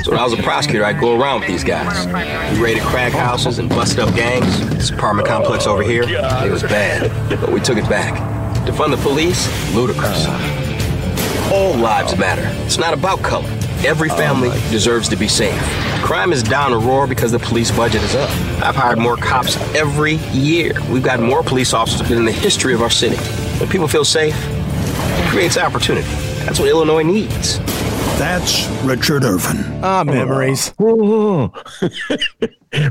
So when I was a prosecutor, I'd go around with these guys. We raided crack houses and busted up gangs. This apartment complex over here, it was bad. But we took it back. To fund the police, ludicrous. All lives matter. It's not about color. Every family deserves to be safe. Crime is down a roar because the police budget is up. I've hired more cops every year. We've got more police officers than in the history of our city. When people feel safe, it creates opportunity. That's what Illinois needs. That's Richard Irvin. Ah, memories.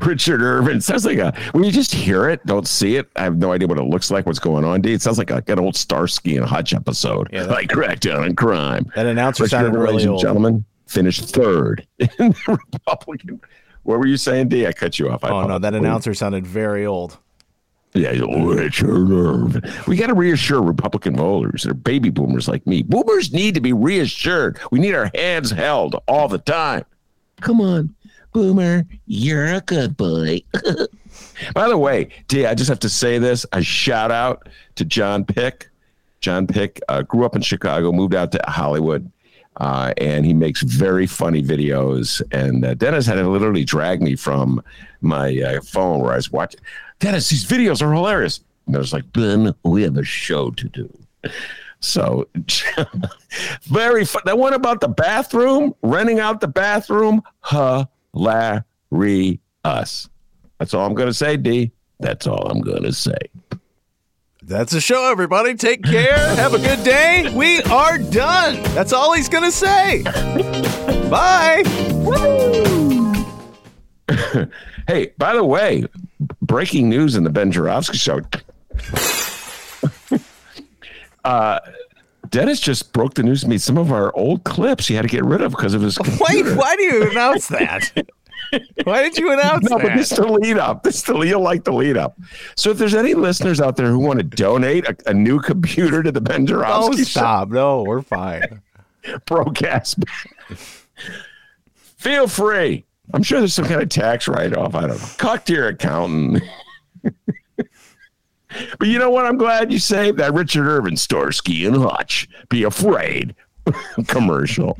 Richard Irvin sounds like a when you just hear it, don't see it. I have no idea what it looks like, what's going on. D. it sounds like, like an old Starsky and Hutch episode, Yeah, that- like Crackdown on Crime. That announcer Richard sounded Irvin, really ladies and old. gentlemen, finished third in the Republican. What were you saying, D? I cut you off. I Oh no, that announcer sounded very old. Yeah, Richard Irvin. We got to reassure Republican voters. They're baby boomers like me. Boomers need to be reassured. We need our hands held all the time. Come on, boomer. You're a good boy. By the way, D, I just have to say this. A shout out to John Pick. John Pick uh, grew up in Chicago, moved out to Hollywood, uh, and he makes very funny videos. And uh, Dennis had to literally drag me from my uh, phone where I was watching. Dennis, these videos are hilarious. And I was like, Ben, we have a show to do. So very fun. That one about the bathroom, renting out the bathroom, hilarious. That's all I'm going to say, D. That's all I'm going to say. That's the show, everybody. Take care. Have a good day. We are done. That's all he's going to say. Bye. Hey, by the way, breaking news in the Ben Joravsky show. uh, Dennis just broke the news to me. Some of our old clips he had to get rid of because of his. Wait, why do you announce that? Why did you announce No, that? No, but this is the lead up. This is the you'll like the lead up. So if there's any listeners out there who want to donate a, a new computer to the Ben oh, Joravsky stop. No, we're fine. show, broadcast, feel free. I'm sure there's some kind of tax write off. I don't know. Talk to your accountant. but you know what? I'm glad you saved that Richard Irvin Starsky and Hutch. Be afraid commercial.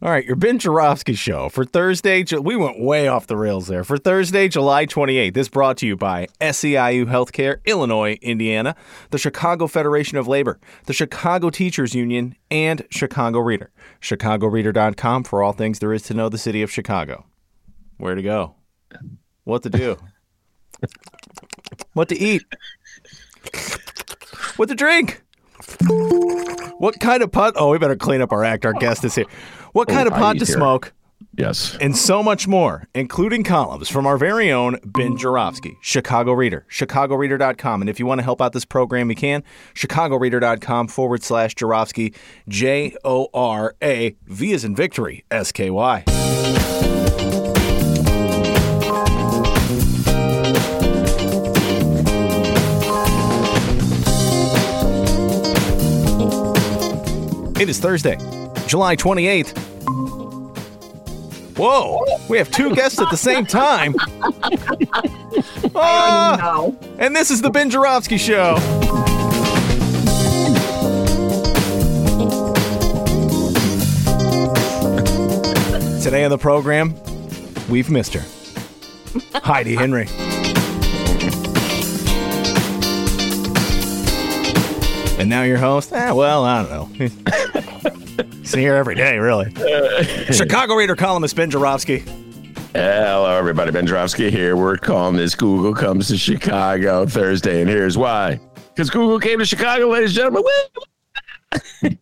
All right, your Ben Joravsky show for Thursday. We went way off the rails there. For Thursday, July 28th, this brought to you by SEIU Healthcare, Illinois, Indiana, the Chicago Federation of Labor, the Chicago Teachers Union, and Chicago Reader. ChicagoReader.com for all things there is to know the city of Chicago. Where to go? What to do? What to eat? What to drink? What kind of pot? Oh, we better clean up our act. Our guest is here. What kind of oh, pot to here. smoke? Yes. and so much more, including columns from our very own Ben Joravsky, Chicago Reader, chicagoreader.com. And if you want to help out this program, you can, chicagoreader.com forward slash Joravsky, J O R A, V is in victory, S K Y. It is Thursday, July 28th. Whoa, we have two guests at the same time. Ah, and this is the Ben Joravsky Show. Today on the program, we've missed her. Heidi Henry. And now your host? Eh, well, I don't know. He's here every day, really. Chicago Reader columnist Ben Joravsky. Hello, everybody. Ben Joravsky here. We're calling this Google comes to Chicago Thursday, and here's why. Because Google came to Chicago, ladies and gentlemen.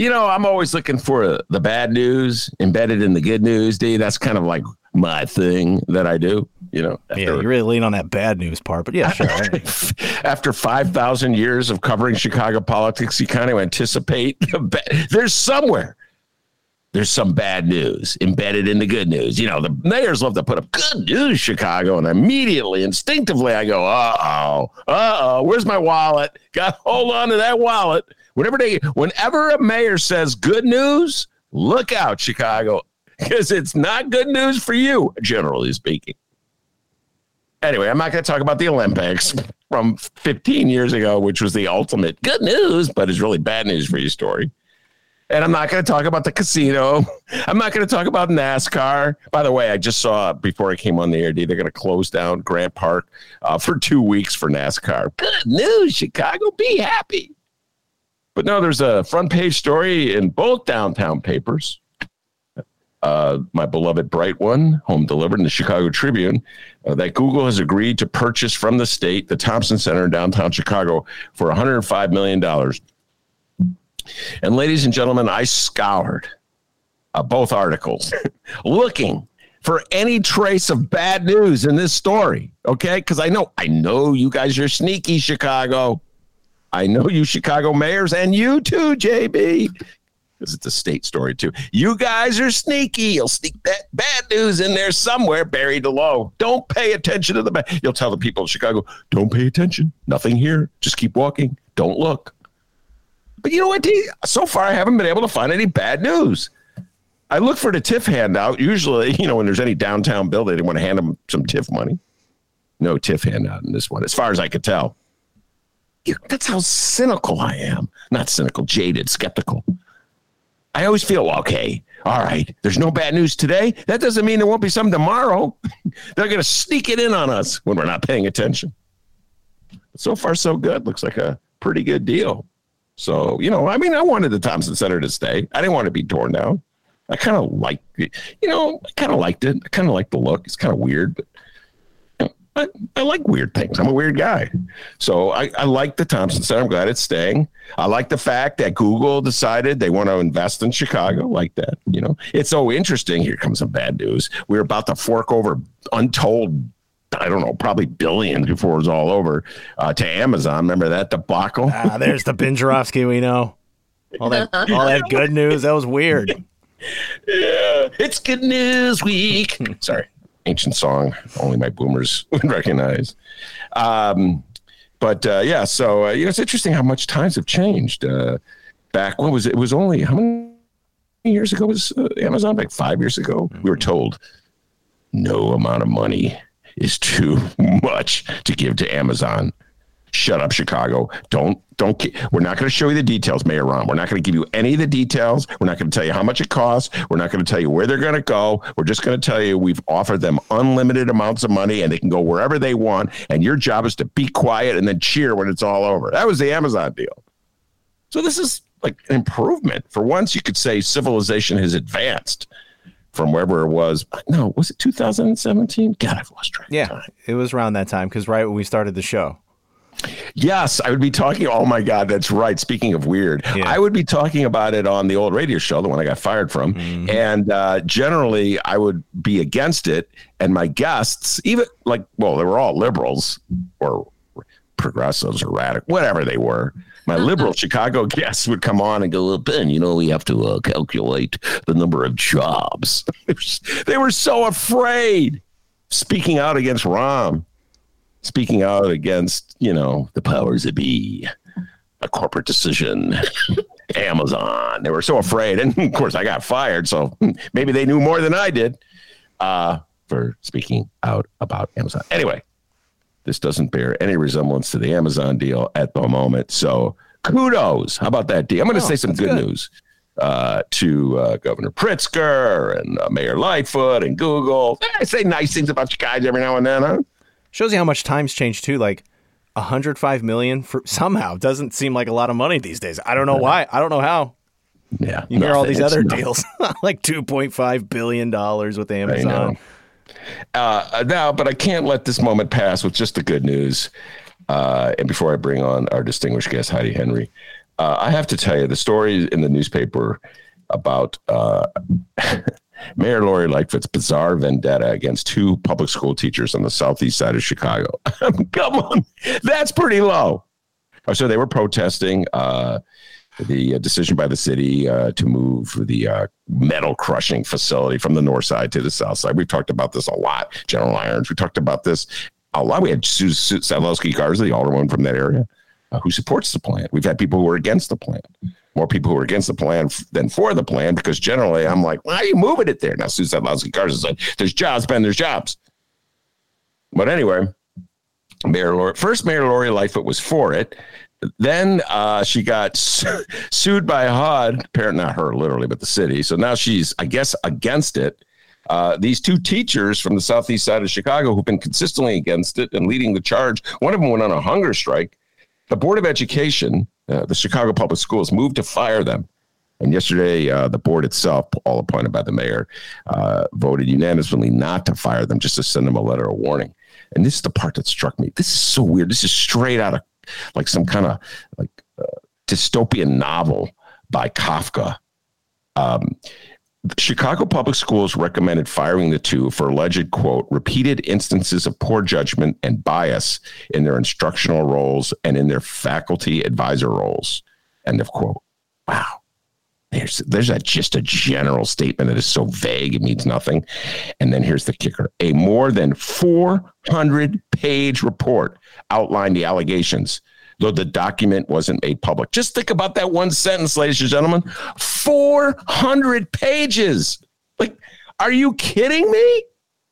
You know, I'm always looking for the bad news embedded in the good news, D. That's kind of like my thing that I do. You know, Yeah, you really lean on that bad news part, but yeah, sure. after 5,000 years of covering Chicago politics, you kind of anticipate the ba- there's somewhere there's some bad news embedded in the good news. You know, the mayors love to put up good news, Chicago, and immediately, instinctively, I go, uh oh, uh oh, where's my wallet? Got to hold on to that wallet. Whenever they, whenever a mayor says good news, look out, Chicago, because it's not good news for you, generally speaking. Anyway, I'm not going to talk about the Olympics from 15 years ago, which was the ultimate good news, but it's really bad news for you story. And I'm not going to talk about the casino. I'm not going to talk about NASCAR. By the way, I just saw before I came on the air, they're going to close down Grant Park uh, for two weeks for NASCAR. Good news, Chicago. Be happy. But no, there's a front page story in both downtown papers. Uh, my beloved Bright One, home delivered in the Chicago Tribune, uh, that Google has agreed to purchase from the state the Thompson Center in downtown Chicago for $105 million. And ladies and gentlemen, I scoured uh, both articles looking for any trace of bad news in this story. Okay, because I know I know you guys are sneaky, Chicago. I know you Chicago mayors and you too, JB. Because it's a state story too. You guys are sneaky. You'll sneak that bad news in there somewhere, buried low. Don't pay attention to the bad. You'll tell the people in Chicago, don't pay attention. Nothing here. Just keep walking. Don't look. But you know what? So far, I haven't been able to find any bad news. I look for the TIF handout. Usually, you know, when there's any downtown building, they want to hand them some TIF money. No TIF handout in this one, as far as I could tell. That's how cynical I am. Not cynical, jaded, skeptical. I always feel okay. All right, there's no bad news today. That doesn't mean there won't be some tomorrow. They're going to sneak it in on us when we're not paying attention. So far, so good. Looks like a pretty good deal. So, you know, I mean, I wanted the Thompson Center to stay. I didn't want to be torn down. I kind of liked it. You know, I kind of liked it. I kind of liked the look. It's kind of weird, but I, I like weird things. I'm a weird guy. So I, I like the Thompson Center. I'm glad it's staying. I like the fact that Google decided they want to invest in Chicago like that. You know, it's so interesting. Here comes some bad news. We're about to fork over untold I don't know, probably billions before it's all over uh, to Amazon. Remember that debacle? Ah, there's the Ben we know. All that, all that good news. That was weird. Yeah, it's good news week. Sorry, ancient song. Only my boomers would recognize. Um, but uh, yeah, so uh, you know, it's interesting how much times have changed. Uh, back, what was it? It was only how many years ago was uh, Amazon? Like five years ago, mm-hmm. we were told no amount of money is too much to give to Amazon. Shut up, Chicago. Don't don't. We're not going to show you the details, Mayor Rahm. We're not going to give you any of the details. We're not going to tell you how much it costs. We're not going to tell you where they're going to go. We're just going to tell you we've offered them unlimited amounts of money and they can go wherever they want. And your job is to be quiet and then cheer when it's all over. That was the Amazon deal. So this is like an improvement. For once, you could say civilization has advanced from wherever it was. No, was it 2017? God, I've lost track. Yeah, it was around that time because right when we started the show. Yes, I would be talking. Oh my God, that's right. Speaking of weird, yeah. I would be talking about it on the old radio show, the one I got fired from. Mm-hmm. And uh, generally, I would be against it. And my guests, even like, well, they were all liberals or progressives or radical, whatever they were my liberal Chicago guests would come on and go, well, Ben, you know, we have to uh, calculate the number of jobs. they were so afraid speaking out against Rahm, speaking out against, you know, the powers that be, a corporate decision, Amazon. They were so afraid. And of course, I got fired. So maybe they knew more than I did uh, for speaking out about Amazon. Anyway, this doesn't bear any resemblance to the Amazon deal at the moment. So kudos. How about that, D? I'm going to oh, say some good, good, news uh, to uh, Governor Pritzker and uh, Mayor Lightfoot and Google. I say nice things about you guys every now and then, huh? Shows you how much times changed too. Like 105 million for somehow doesn't seem like a lot of money these days. I don't know why. I don't know how. Yeah, you hear all these other deals like 2.5 billion dollars with Amazon. Uh, now, but I can't let this moment pass with just the good news. Uh, and before I bring on our distinguished guest, Heidi Henry, uh, I have to tell you the story in the newspaper about uh, Mayor Lori Lightfoot's bizarre vendetta against two public school teachers on the southeast side of Chicago. Come on, that's pretty low. So they were protesting. Uh, the decision by the city uh, to move the uh, metal crushing facility from the north side to the south side. We've talked about this a lot. General Irons. We talked about this a lot. We had Sue, Sue Sadlowski Garza, the alderman from that area, uh, who supports the plant. We've had people who are against the plan. More people who are against the plan f- than for the plan because generally I'm like, why are you moving it there? Now, Sue Sadlowski Garza said, there's jobs, Ben, there's jobs. But anyway, Mayor Lori, first Mayor Lori Lightfoot was for it. Then uh, she got su- sued by HUD, apparently not her literally, but the city. So now she's, I guess, against it. Uh, these two teachers from the southeast side of Chicago who've been consistently against it and leading the charge. One of them went on a hunger strike. The Board of Education, uh, the Chicago Public Schools, moved to fire them. And yesterday, uh, the board itself, all appointed by the mayor, uh, voted unanimously not to fire them, just to send them a letter of warning. And this is the part that struck me. This is so weird. This is straight out of like some kind of like uh, dystopian novel by Kafka. Um, Chicago Public Schools recommended firing the two for alleged, quote, repeated instances of poor judgment and bias in their instructional roles and in their faculty advisor roles, end of quote. Wow. There's, there's a, just a general statement that is so vague, it means nothing. And then here's the kicker a more than 400 page report outlined the allegations though the document wasn't made public. Just think about that one sentence, ladies and gentlemen 400 pages. Like, are you kidding me?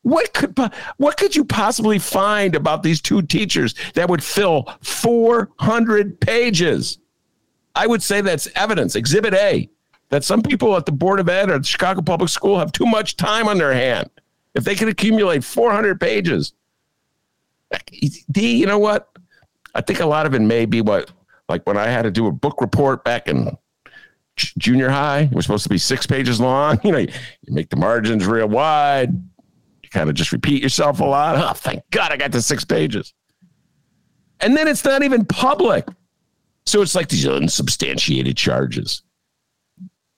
What could what could you possibly find about these two teachers that would fill 400 pages? I would say that's evidence, exhibit A, that some people at the Board of Ed or the Chicago Public School have too much time on their hand. If they can accumulate 400 pages, D, you know what? I think a lot of it may be what, like when I had to do a book report back in junior high, it was supposed to be six pages long. You know, you, you make the margins real wide. You kind of just repeat yourself a lot. Oh, thank God I got to six pages. And then it's not even public. So it's like these unsubstantiated charges.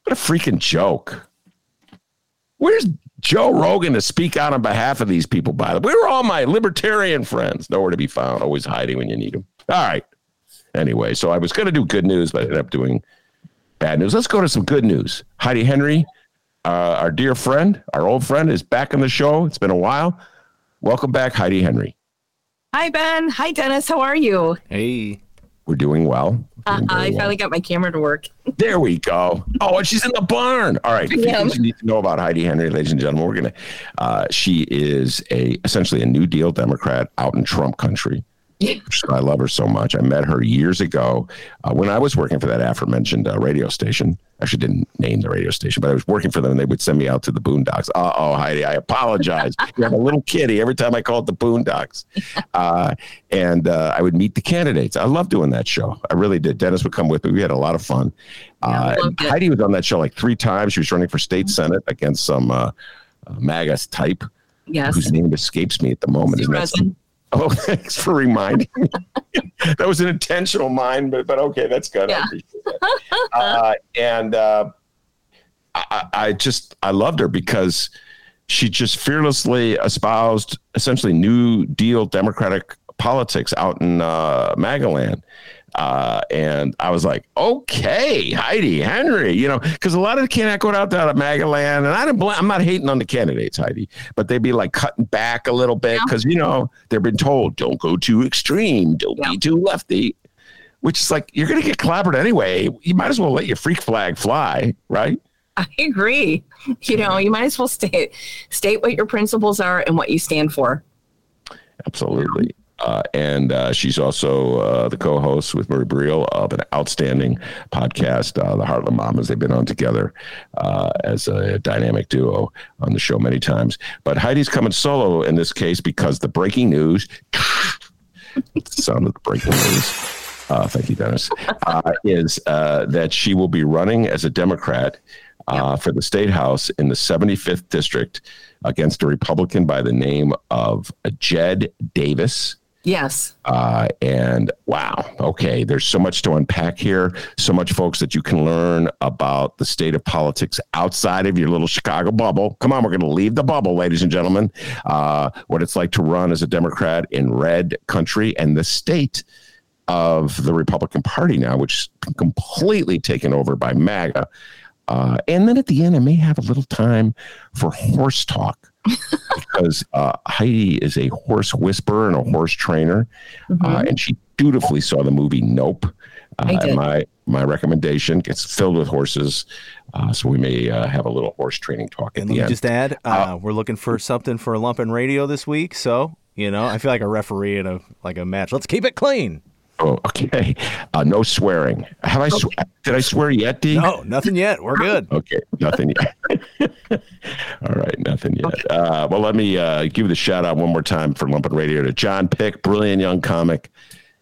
What a freaking joke. Where's Joe Rogan to speak out on behalf of these people, by the way? Where are all my libertarian friends? Nowhere to be found, always hiding when you need them. All right. Anyway, so I was going to do good news, but I ended up doing bad news. Let's go to some good news. Heidi Henry, uh, our dear friend, our old friend, is back on the show. It's been a while. Welcome back, Heidi Henry. Hi, Ben. Hi, Dennis. How are you? Hey. We're doing well. Uh, Doing I well. finally got my camera to work. There we go. Oh, and she's in the barn. All right. Yeah. you need to know about Heidi Henry, ladies and gentlemen. We're gonna. Uh, she is a essentially a New Deal Democrat out in Trump country. I love her so much. I met her years ago uh, when I was working for that aforementioned uh, radio station. Actually, didn't name the radio station, but I was working for them, and they would send me out to the Boondocks. Uh oh, Heidi, I apologize. you have a little kitty every time I call it the Boondocks, uh, and uh, I would meet the candidates. I love doing that show. I really did. Dennis would come with me. We had a lot of fun. Uh. Heidi was on that show like three times. She was running for state senate against some uh, uh, MAGA type Yes. whose name escapes me at the moment. Sue Isn't that Rezin. Oh, thanks for reminding me. that was an intentional mind, but but okay, that's good. Yeah. that. uh, and uh, I, I I just I loved her because she just fearlessly espoused essentially New Deal Democratic politics out in uh, Magaland. Uh, and I was like, okay, Heidi, Henry, you know, because a lot of the candidates go out there at Magaland, and I blame, I'm not hating on the candidates, Heidi, but they'd be like cutting back a little bit because, you know, they've been told, don't go too extreme, don't Yeah. be too lefty, which is like, you're going to get clobbered anyway. You might as well let your freak flag fly, right? I agree. You know, you might as well state state what your principles are and what you stand for. Absolutely. Uh, and uh, she's also uh, the co-host with Marie Briel of an outstanding podcast, uh, the Heartland Mamas. They've been on together uh, as a dynamic duo on the show many times. But Heidi's coming solo in this case because the breaking news—the sound of the breaking news. Uh, thank you, Dennis. Uh, is uh, that she will be running as a Democrat uh, for the state house in the 75th district against a Republican by the name of Jed Davis. Yes. Uh, and wow, okay, there's so much to unpack here, so much, folks, that you can learn about the state of politics outside of your little Chicago bubble. Come on, we're going to leave the bubble, ladies and gentlemen. Uh, what it's like to run as a Democrat in red country and the state of the Republican Party now, which is completely taken over by MAGA. Uh, and then at the end, I may have a little time for horse talk because uh, Heidi is a horse whisperer and a horse trainer, Mm-hmm. uh, and she dutifully saw the movie Nope. I Uh, did. my my recommendation gets filled with horses, uh, so we may uh, have a little horse training talk at And the let me end. just add, uh, we're looking for something for Lumpen Radio this week. So, you know, I feel like a referee in a like a match. Let's keep it clean. oh, okay. Uh, no swearing. Have I? Sw- did I swear yet, D? No, nothing yet. We're good. Okay, nothing yet. All right, nothing yet. Uh, well, let me uh, give the shout out one more time for Lumpen Radio to John Pick, brilliant young comic.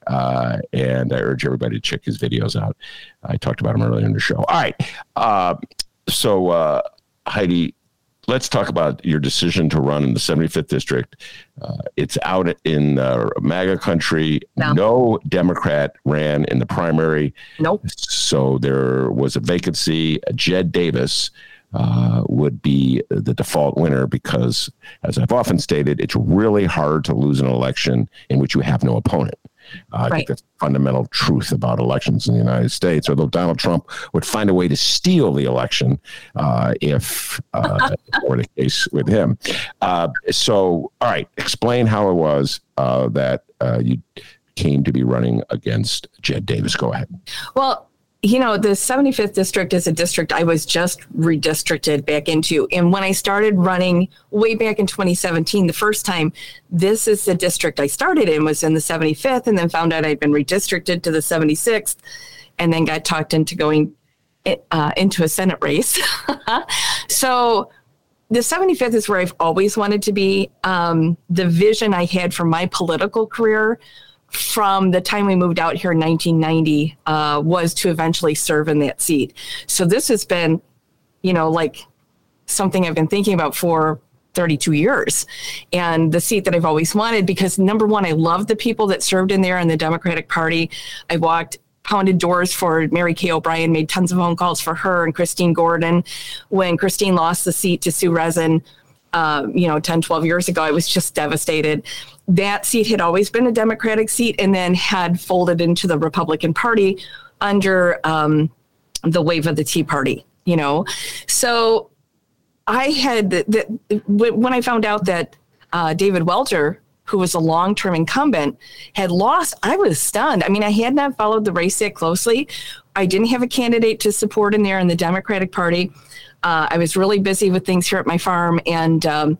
Uh, and I urge everybody to check his videos out. I talked about him earlier in the show. All right. Uh, so, uh, Heidi, let's talk about your decision to run in the 75th district. Uh, it's out in uh, MAGA country. No. no Democrat ran in the primary. Nope. So there was a vacancy. Jed Davis uh, would be the default winner because, as I've often stated, it's really hard to lose an election in which you have no opponent. Uh, I think that's the fundamental truth about elections in the United States. Although Donald Trump would find a way to steal the election uh, if uh, were the case with him. Uh, so, all right, explain how it was uh, that uh, you came to be running against Jed Davis. Go ahead. Well, you know, the 75th district is a district I was just redistricted back into. And when I started running way back in 2017, the first time, this is the district I started in was in the 75th, and then found out I'd been redistricted to the 76th, and then got talked into going uh, into a Senate race. so the 75th is where I've always wanted to be. Um, the vision I had for my political career from the time we moved out here in 1990 uh, was to eventually serve in that seat. So this has been, you know, like something I've been thinking about for 32 years and the seat that I've always wanted because number one, I love the people that served in there in the Democratic Party. I walked pounded doors for Mary Kay O'Brien, made tons of phone calls for her and Christine Gordon. When Christine lost the seat to Sue Rezin, uh, you know, 10, 12 years ago, I was just devastated. That seat had always been a Democratic seat and then had folded into the Republican Party under um, the wave of the Tea Party, you know. So I had, the, when I found out that uh, David Welter, who was a long term incumbent, had lost, I was stunned. I mean, I had not followed the race that closely. I didn't have a candidate to support in there in the Democratic Party. Uh, I was really busy with things here at my farm and um,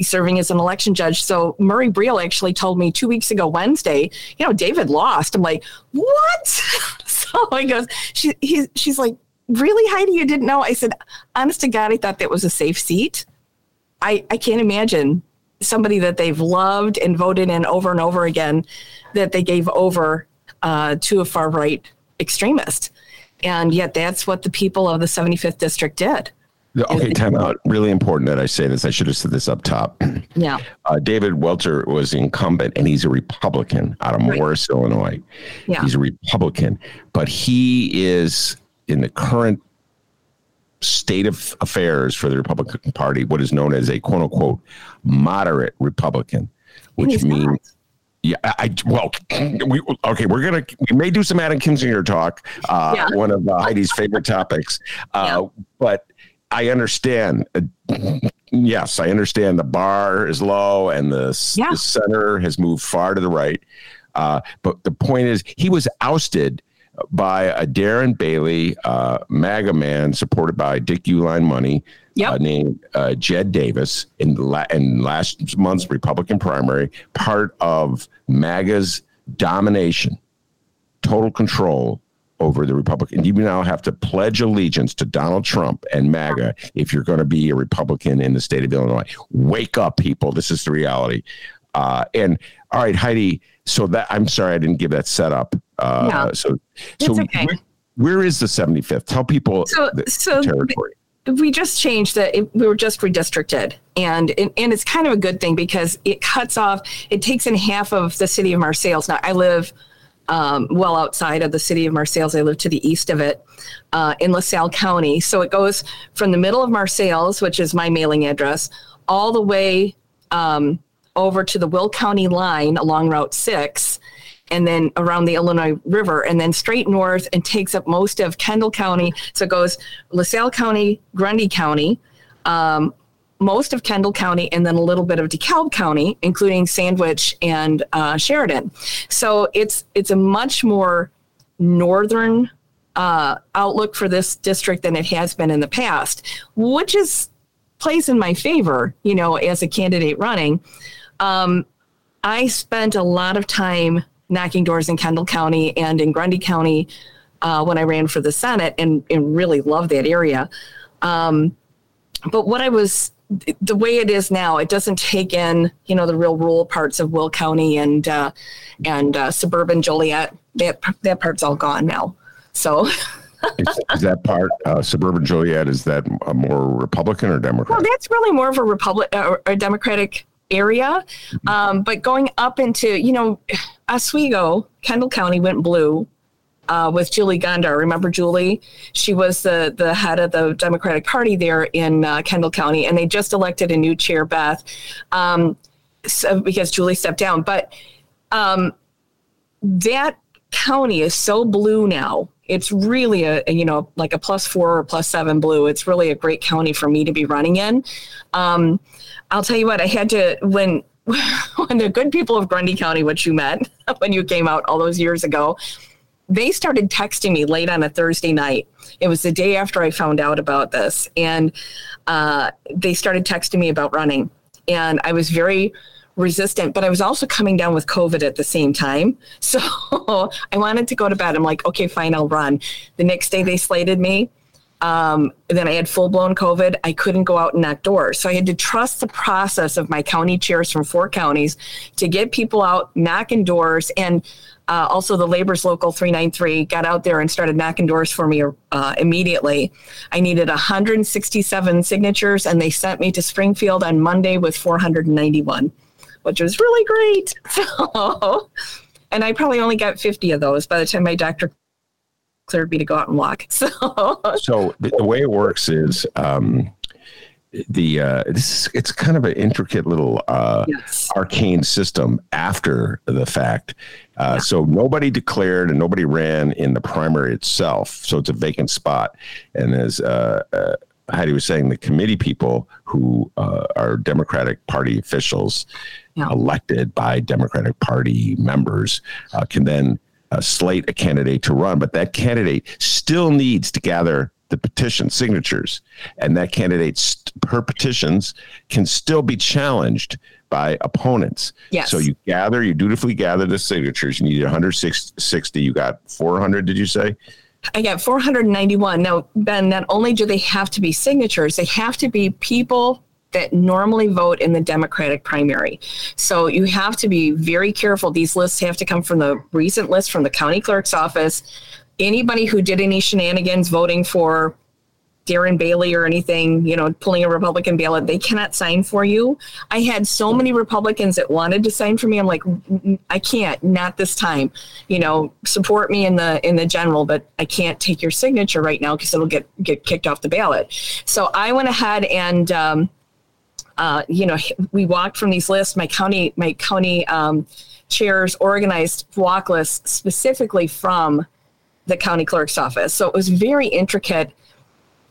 serving as an election judge. So Murray Briel actually told me two weeks ago, Wednesday, you know, David lost. I'm like, what? so I goes, she, he, she's like, really, Heidi, you didn't know? I said, honest to God, I thought that was a safe seat. I, I can't imagine somebody that they've loved and voted in over and over again that they gave over uh, to a far right extremist. And yet that's what the people of the 75th district did. Okay, time out. Really important that I say this. I should have said this up top. Yeah. Uh, David Welter was incumbent, and he's a Republican out of Right. Morris, Illinois. Yeah. He's a Republican, but he is in the current state of affairs for the Republican Party, what is known as a quote unquote moderate Republican, which means not. yeah, I well, we okay. We're gonna we may do some Adam Kinzinger talk, uh, Yeah. one of uh, Heidi's favorite topics. Uh, But I understand. Uh, yes, I understand. The bar is low, and the, Yeah. the center has moved far to the right. Uh, but the point is, he was ousted by a Darren Bailey uh, MAGA man supported by Dick Uihlein money Yep. uh, named uh, Jed Davis in, la- in last month's Republican primary, part of MAGA's domination, total control over the Republican. You now have to pledge allegiance to Donald Trump and MAGA if you're going to be a Republican in the state of Illinois. Wake up, people. This is the reality. Uh, and all right, Heidi. So that I'm sorry I didn't give that setup. Uh, Yeah. So, It's so okay. where, where is the 75th? Tell people So, the so territory. we just changed that it, we were just redistricted and, and and it's kind of a good thing because it cuts off it takes in half of the city of marseilles now i live um, well outside of the city of marseilles i live to the east of it uh, in lasalle county so it goes from the middle of marseilles which is my mailing address all the way um, over to the will county line along route 6 and then around the Illinois River, and then straight north and takes up most of Kendall County. So it goes LaSalle County, Grundy County, um, most of Kendall County, and then a little bit of DeKalb County, including Sandwich and uh, Sheridan. So it's it's a much more northern uh, outlook for this district than it has been in the past, which is plays in my favor, you know, as a candidate running. Um, I spent a lot of time knocking doors in Kendall County and in Grundy County uh, when I ran for the Senate and, and really loved that area. Um, but what I was the way it is now, it doesn't take in, you know, the real rural parts of Will County and uh, and uh, suburban Joliet. That that part's all gone now. So. is, is, that part uh, suburban Joliet? Is that a more Republican or Democrat? Well, that's really more of a Republic uh, or a Democratic area. Mm-hmm. Um, but going up into, you know, Oswego, Kendall County went blue uh, with Julie Gondar. Remember Julie? She was the the head of the Democratic Party there in uh, Kendall County, and they just elected a new chair, Beth, um, so, because Julie stepped down. But um, that county is so blue now. It's really a, you know like a plus four or plus seven blue. It's really a great county for me to be running in. Um, I'll tell you what, I had to when when the good people of Grundy County, which you met when you came out all those years ago, they started texting me late on a Thursday night. It was the day after I found out about this. And uh, they started texting me about running. And I was very resistant, but I was also coming down with COVID at the same time. So I wanted to go to bed. I'm like, okay, fine, I'll run. The next day they slated me. Um, then I had full blown COVID. I couldn't go out and knock doors. So I had to trust the process of my county chairs from four counties to get people out knocking doors. And uh, also, the Labor's Local 393 got out there and started knocking doors for me uh, immediately. I needed 167 signatures, and they sent me to Springfield on Monday with 491, which was really great. So, and I probably only got 50 of those by the time my doctor me to go out and walk. So, so the way it works is. Um, the uh, this is it's kind of an intricate little uh, yes. arcane system after the fact. Uh, yeah. So nobody declared and nobody ran in the primary itself. So it's a vacant spot. And as uh, uh, Heidi was saying, the committee people who uh, are Democratic Party officials yeah. elected by Democratic Party members can then slate a candidate to run. But that candidate still needs to gather the petition signatures, and that candidate's per petitions can still be challenged by opponents. Yes. So you gather, you dutifully gather the signatures. You need 160. You got 400, did you say? I got 491. Now, Ben, not only do they have to be signatures, they have to be people that normally vote in the Democratic primary. So you have to be very careful. These lists have to come from the recent list from the county clerk's office anybody who did any shenanigans voting for Darren Bailey or anything, you know, pulling a Republican ballot, they cannot sign for you. I had so many Republicans that wanted to sign for me. I'm like, I can't, not this time. You know, support me in the in the general, but I can't take your signature right now because it'll get get kicked off the ballot. So I went ahead and, um, uh, you know, we walked from these lists. My county my county um, chairs organized walk lists specifically from the county clerk's office. So it was very intricate.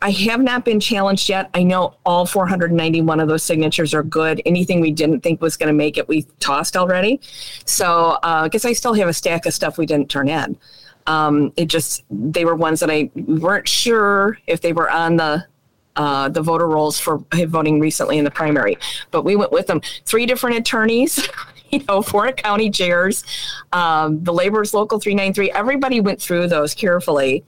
I have not been challenged yet. I know all 491 of those signatures are good. Anything we didn't think was going to make it, we tossed already. So, uh, I guess I still have a stack of stuff we didn't turn in. Um, it just, they were ones that I weren't sure if they were on the uh, the voter rolls for voting recently in the primary. But we went with them. Three different attorneys you know, four county chairs, um, the labor's local 393. Everybody went through those carefully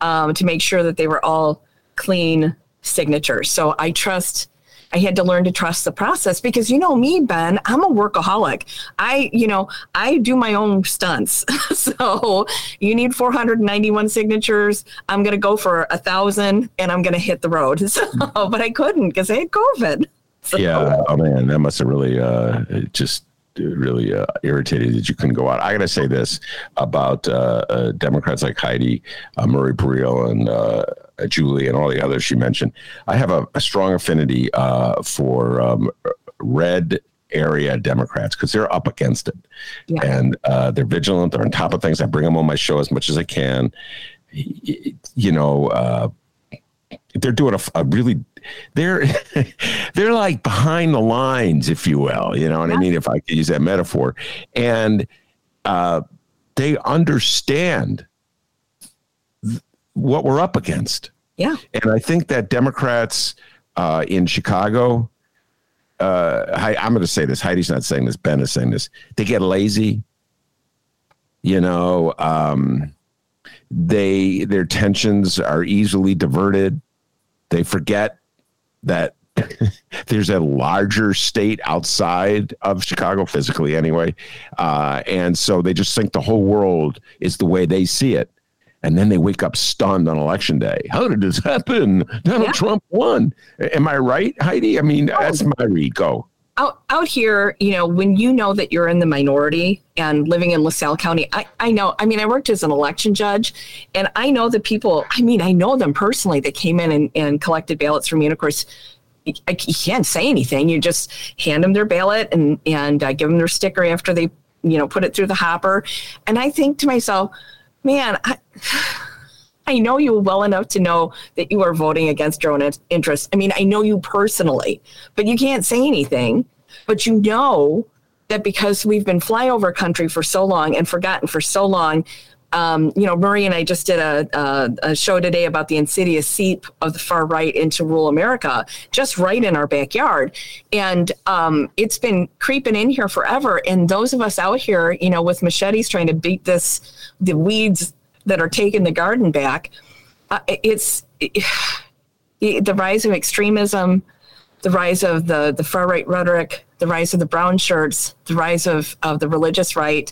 um, to make sure that they were all clean signatures. So I trust. I had to learn to trust the process because you know me, Ben, I'm a workaholic. I, you know, I do my own stunts. so you need 491 signatures. I'm going to go for a thousand and I'm going to hit the road. So, but I couldn't because I had COVID. So. Yeah. Oh man, that must have really uh, just really uh, irritated that you couldn't go out. I got to say this about uh, uh, Democrats like Heidi, uh, Marie Parril, and uh, Julie, and all the others she mentioned. I have a, a strong affinity uh, for um, red area Democrats because they're up against it, Yeah. and uh, they're vigilant. They're on top of things. I bring them on my show as much as I can. You know, uh, they're doing a, a really they're they're like behind the lines, if you will. You know what I mean? If I could use that metaphor, and uh, they understand what we're up against. Yeah. And I think that Democrats uh, in Chicago, uh, Hei- I'm going to say this. Heidi's not saying this. Ben is saying this. They get lazy. You know, um, they their tensions are easily diverted. They forget that there's a larger state outside of Chicago, physically anyway, uh, and so they just think the whole world is the way they see it. And then they wake up stunned on election day. How did this happen? Donald Yeah. Trump won. Am I right, Heidi? I mean, that's my read. Go. out out here, you know, when you know that you're in the minority and living in LaSalle County, I, I know, I mean, I worked as an election judge and I know the people, I mean, I know them personally that came in and, and collected ballots for me. And of course, you, I- you can't say anything. You just hand them their ballot and, and uh, give them their sticker after they, you know, put it through the hopper. And I think to myself, man, I, I know you well enough to know that you are voting against your own in- interests. I mean, I know you personally, but you can't say anything. But you know that because we've been flyover country for so long and forgotten for so long. Um, you know, Murray and I just did a, a, a show today about the insidious seep of the far right into rural America, just right in our backyard. And um, it's been creeping in here forever. And those of us out here, you know, with machetes trying to beat this, the weeds that are taking the garden back, uh, it's the rise of extremism, the rise of the, the far right rhetoric, the rise of the brown shirts, the rise of, of the religious right.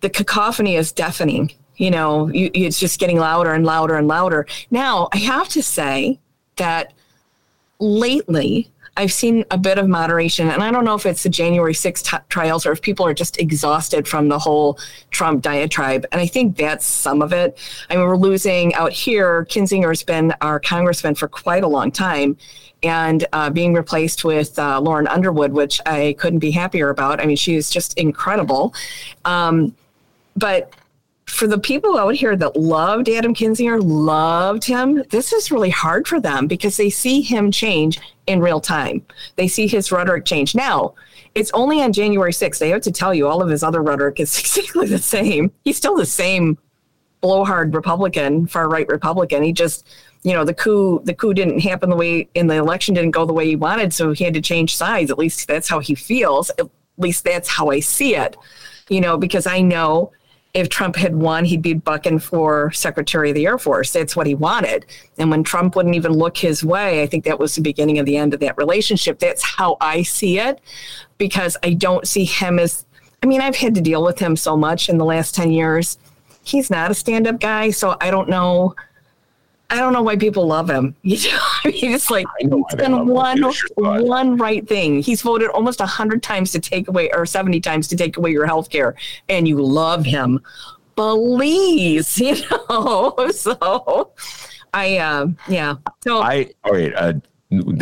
The cacophony is deafening. You know, you, it's just getting louder and louder and louder. Now, I have to say that lately I've seen a bit of moderation, and I don't know if it's the January 6th t- trials or if people are just exhausted from the whole Trump diatribe. And I think that's some of it. I mean, we're losing out here. Kinzinger's been our congressman for quite a long time and uh, being replaced with uh, Lauren Underwood, which I couldn't be happier about. I mean, she is just incredible. Um, but for the people out here that loved Adam Kinzinger, loved him, this is really hard for them because they see him change in real time. They see his rhetoric change. Now, it's only on January 6th. They have to tell you all of his other rhetoric is exactly the same. He's still the same blowhard Republican, far right Republican. He just, you know, the coup the coup didn't happen the way in the election didn't go the way he wanted, so he had to change sides. At least that's how he feels. At least that's how I see it. You know, because I know if Trump had won, he'd be bucking for Secretary of the Air Force. That's what he wanted. And when Trump wouldn't even look his way, I think that was the beginning of the end of that relationship. That's how I see it because I don't see him as, I mean, I've had to deal with him so much in the last 10 years. He's not a stand up guy. So I don't know. I don't know why people love him. You know, I mean, it's like know he's done one one right thing. He's voted almost hundred times to take away, or seventy times to take away your health care, and you love him. Please, you know. So, I, uh, yeah. So I all right. Uh,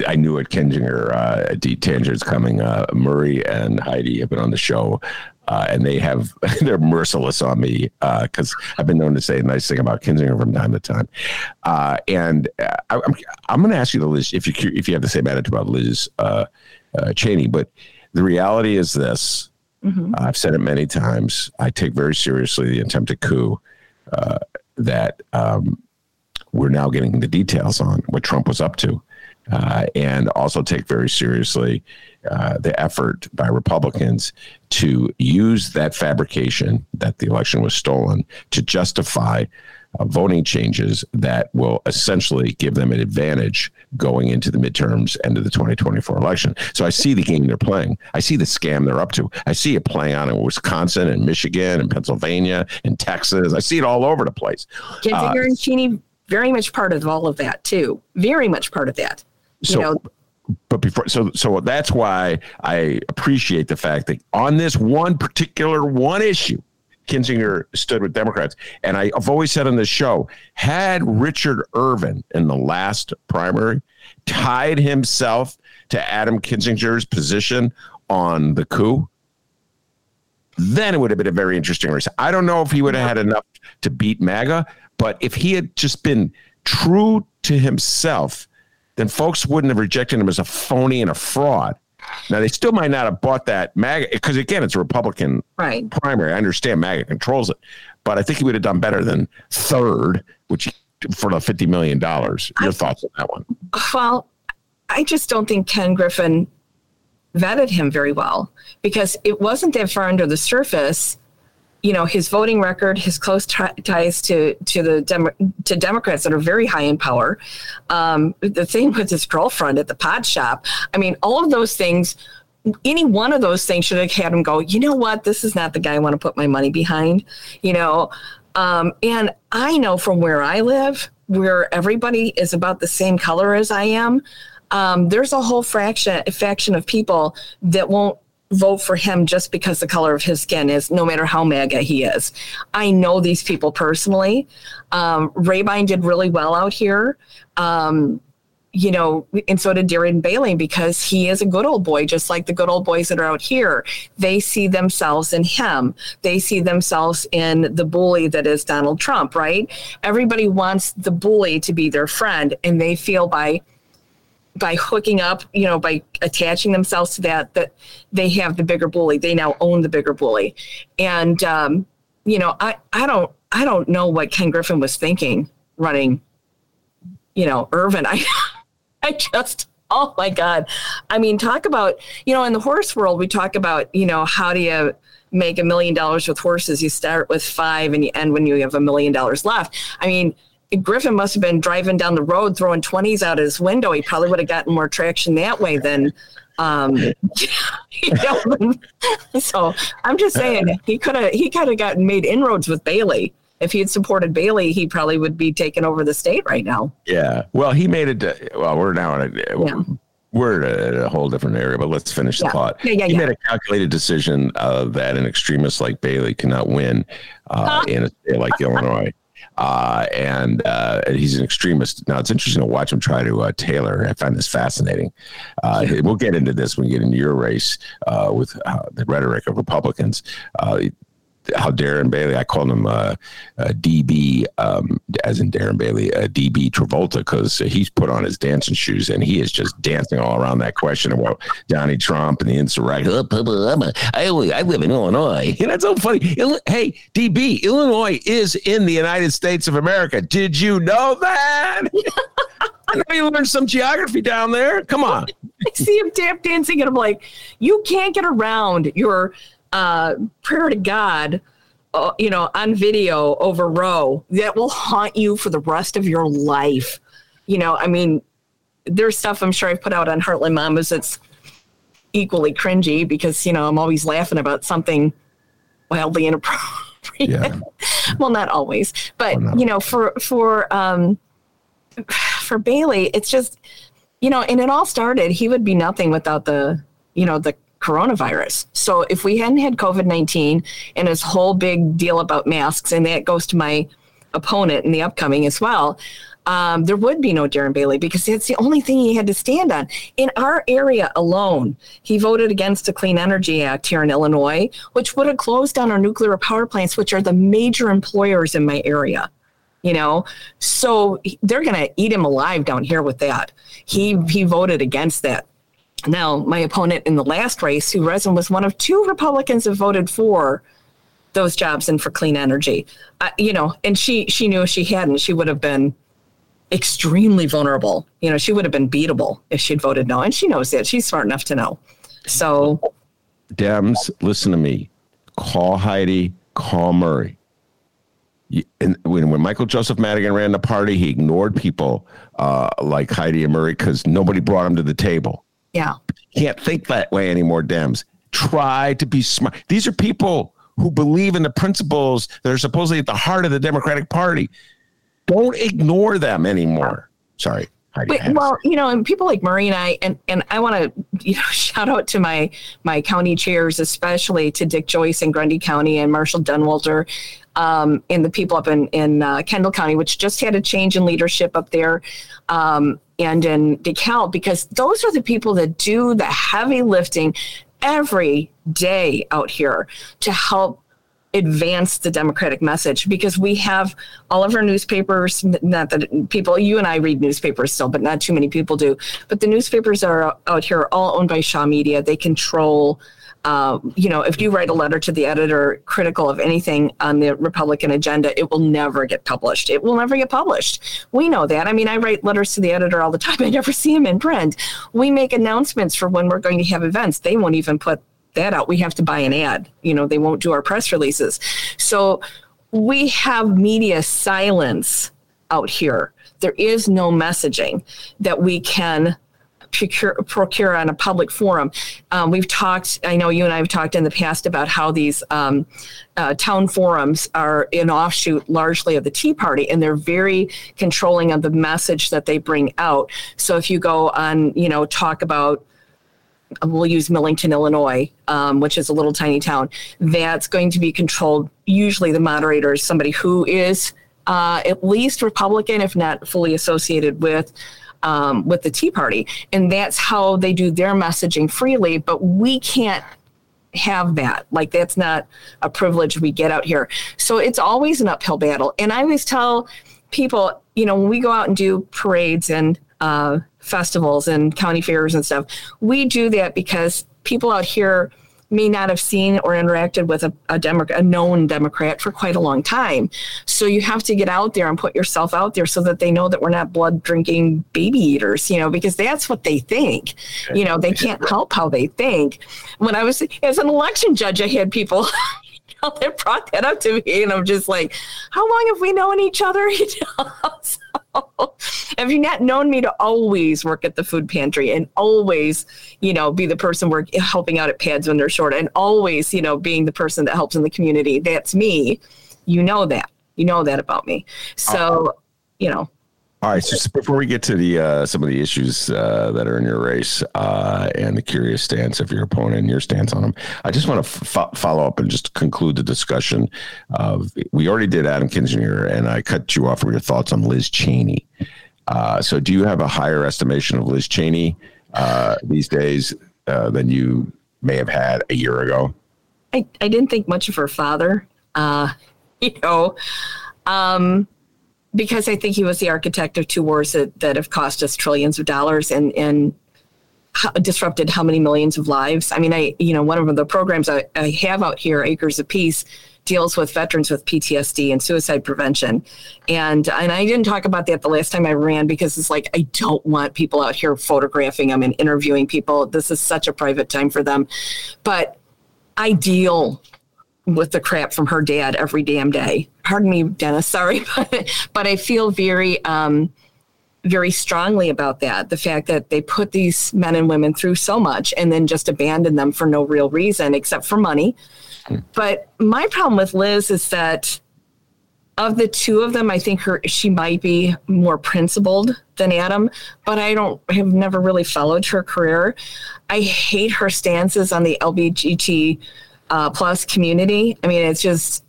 I knew it. Kinzinger, uh, D Tanger's coming. Uh, Murray and Heidi have been on the show, uh, and they have they're merciless on me because I've been known to say a nice thing about Kinzinger from time to time. Uh, and uh, I, I'm I'm going to ask you the Liz if you if you have the same attitude about Liz uh, uh, Cheney, but the reality is this. I've said it many times. I take very seriously the attempted coup uh, that um, we're now getting the details on what Trump was up to, uh, and also take very seriously uh, the effort by Republicans to use that fabrication that the election was stolen to justify uh, voting changes that will essentially give them an advantage going into the midterms and to the 2024 election. So I see the game they're playing. I see the scam they're up to. I see it playing on in Wisconsin and Michigan and Pennsylvania and Texas. I see it all over the place. Kinzinger and Cheney very much part of all of that too. Very much part of that. So, know, but before, so so that's why I appreciate the fact that on this one particular one issue, Kinzinger stood with Democrats, and I, I've always said on this show, had Richard Irvin in the last primary tied himself to Adam Kinzinger's position on the coup, then it would have been a very interesting race. I don't know if he would have had enough to beat MAGA, but if he had just been true to himself, then folks wouldn't have rejected him as a phony and a fraud. Now they still might not have bought that MAGA because again, it's a Republican Right. primary. I understand MAGA controls it, but I think he would have done better than third, which for the fifty million dollars. Your thoughts on that one? Well, I just don't think Ken Griffin vetted him very well because it wasn't that far under the surface. You know, his voting record, his close t- ties to to the to Democrats that are very high in power. Um, the thing with his girlfriend at the pot shop. I mean, all of those things. Any one of those things should have had him go. You know what? This is not the guy I want to put my money behind. You know, um, and I know from where I live, where everybody is about the same color as I am, um, there's a whole fraction faction of people that won't vote for him just because the color of his skin is, no matter how MAGA he is. I know these people personally. Um, Rabine did really well out here. Um, you know, and so did Darren Bailey because he is a good old boy, just like the good old boys that are out here. They see themselves in him. They see themselves in the bully that is Donald Trump, right? Everybody wants the bully to be their friend, and they feel by by hooking up, you know, by attaching themselves to that, that they have the bigger bully. They now own the bigger bully, and um, you know, I I don't I don't know what Ken Griffin was thinking running, you know, Irvin. I I just oh my god, I mean, talk about you know, in the horse world, we talk about you know, how do you make a million dollars with horses? You start with five and you end when you have a million dollars left. I mean. Griffin must have been driving down the road throwing 20s out his window. He probably would have gotten more traction that way than um you know, so I'm just saying he could have he could have gotten made inroads with Bailey. If he had supported Bailey, he probably would be taking over the state right now. Yeah. Well, he made it. uh, Well, we're now in a. Yeah. We're at a whole different area, but let's finish the Yeah. thought. Yeah, yeah, he yeah. made a calculated decision uh, that an extremist like Bailey cannot win uh, in a state like Illinois. Uh, and uh, he's an extremist. Now, it's interesting to watch him try to uh, tailor. I find this fascinating. Uh, we'll get into this when we get into your race uh, with uh, the rhetoric of Republicans. How Darren Bailey, I call him uh, uh, DB, um, as in Darren Bailey, uh, DB Travolta, because he's put on his dancing shoes and he is just dancing all around that question about Donnie Trump and the insurrection. I'm a, I, only- I live in Illinois. And that's so funny. Hey, DB, Illinois is in the United States of America. Did you know that? I know you learned some geography down there. Come on. I see him tap dancing, and I'm like, you can't get around your uh, prayer to God, uh, you know, on video over Roe. That will haunt you for the rest of your life. You know, I mean, there's stuff I'm sure I've put out on Heartland Mamas that's equally cringy because you know I'm always laughing about something wildly inappropriate. Yeah. well, not always, but Oh, no. you know, for for um, for Bailey, it's just you know, and it all started. He would be nothing without the you know the coronavirus. So if we hadn't had COVID nineteen and this whole big deal about masks, and that goes to my opponent in the upcoming as well. Um, there would be no Darren Bailey because that's the only thing he had to stand on. In our area alone, he voted against the Clean Energy Act here in Illinois, which would have closed down our nuclear power plants, which are the major employers in my area. You know, so they're going to eat him alive down here with that. He he voted against that. Now, my opponent in the last race, Sue Rezin, was one of two Republicans that voted for those jobs and for clean energy. Uh, you know, and she she knew if she hadn't, she would have been extremely vulnerable. You know, she would have been beatable if she'd voted no, and she knows that. She's smart enough to know. So Dems, listen to me. Call Heidi, call Murray. And when, when Michael Joseph Madigan ran the party, he ignored people uh, like Heidi and Murray because nobody brought him to the table. Yeah, Can't think that way anymore, Dems. Try to be smart. These are people who believe in the principles that are supposedly at the heart of the Democratic Party. Don't ignore them anymore. Sorry. Heidi. But, I had to well, you know, and people like Murray and I, and and I want to, you know, shout out to my my county chairs, especially to Dick Joyce in Grundy County and Marshall Dunwalter. um, and the people up in in uh, Kendall County, which just had a change in leadership up there, um, and in DeKalb, because those are the people that do the heavy lifting every day out here to help advance the democratic message because we have all of our newspapers not that people you and i read newspapers still but not too many people do but the newspapers are out here all owned by shaw media. They control uh, you know, if you write a letter to the editor critical of anything on the Republican agenda, it will never get published. It will never get published. We know that. I mean, I write letters to the editor all the time. I never see them in print. We make announcements for when we're going to have events. They won't even put that out. We have to buy an ad. You know, they won't do our press releases. So we have media silence out here. There is no messaging that we can procure, procure on a public forum. Um, we've talked, I know you and I have talked in the past about how these um, uh, town forums are an offshoot largely of the Tea Party, and they're very controlling of the message that they bring out. So if you go on, you know, talk about we'll use Millington, Illinois, um, which is a little tiny town. That's going to be controlled. Usually, the moderator is somebody who is uh, at least Republican, if not fully associated with. Um, with the Tea Party, and that's how they do their messaging freely. But we can't have that. Like that's not a privilege we get out here. So it's always an uphill battle. And I always tell people, you know, when we go out and do parades and uh, festivals and county fairs and stuff. We do that because people out here may not have seen or interacted with a, a, Demo- a known Democrat for quite a long time. So you have to get out there and put yourself out there so that they know that we're not blood drinking baby eaters, you know, because that's what they think. You know, they can't help how they think. When I was as an election judge, I had people that brought that up to me, and I'm just like, how long have we known each other? You know, so, have you not known me to always work at the food pantry and always, you know, be the person work helping out at pads when they're short, and always, you know, being the person that helps in the community? That's me. You know that. You know that about me. So, uh, you know, all right. So before we get to the uh, some of the issues uh, that are in your race uh, and the curious stance of your opponent and your stance on them, I just want to f- follow up and just conclude the discussion. Of we already did Adam Kinzinger, and I cut you off with your thoughts on Liz Cheney. Uh, so, do you have a higher estimation of Liz Cheney uh, these days uh, than you may have had a year ago? I, I didn't think much of her father. you know. Um, because I think he was the architect of two wars that, that have cost us trillions of dollars and, and disrupted how many millions of lives. I mean, I, you know, one of the programs I, I have out here, Acres of Peace, deals with veterans with PTSD and suicide prevention. And and I didn't talk about that the last time I ran because it's like I don't want people out here photographing them and interviewing people. This is such a private time for them. But I deal with the crap from her dad every damn day. Pardon me, Dennis. Sorry, but but I feel very um, very strongly about that. The fact that they put these men and women through so much and then just abandon them for no real reason except for money. But my problem with Liz is that of the two of them, I think her she might be more principled than Adam, but I don't have never really followed her career. I hate her stances on the LGBT uh, plus community. I mean, it's just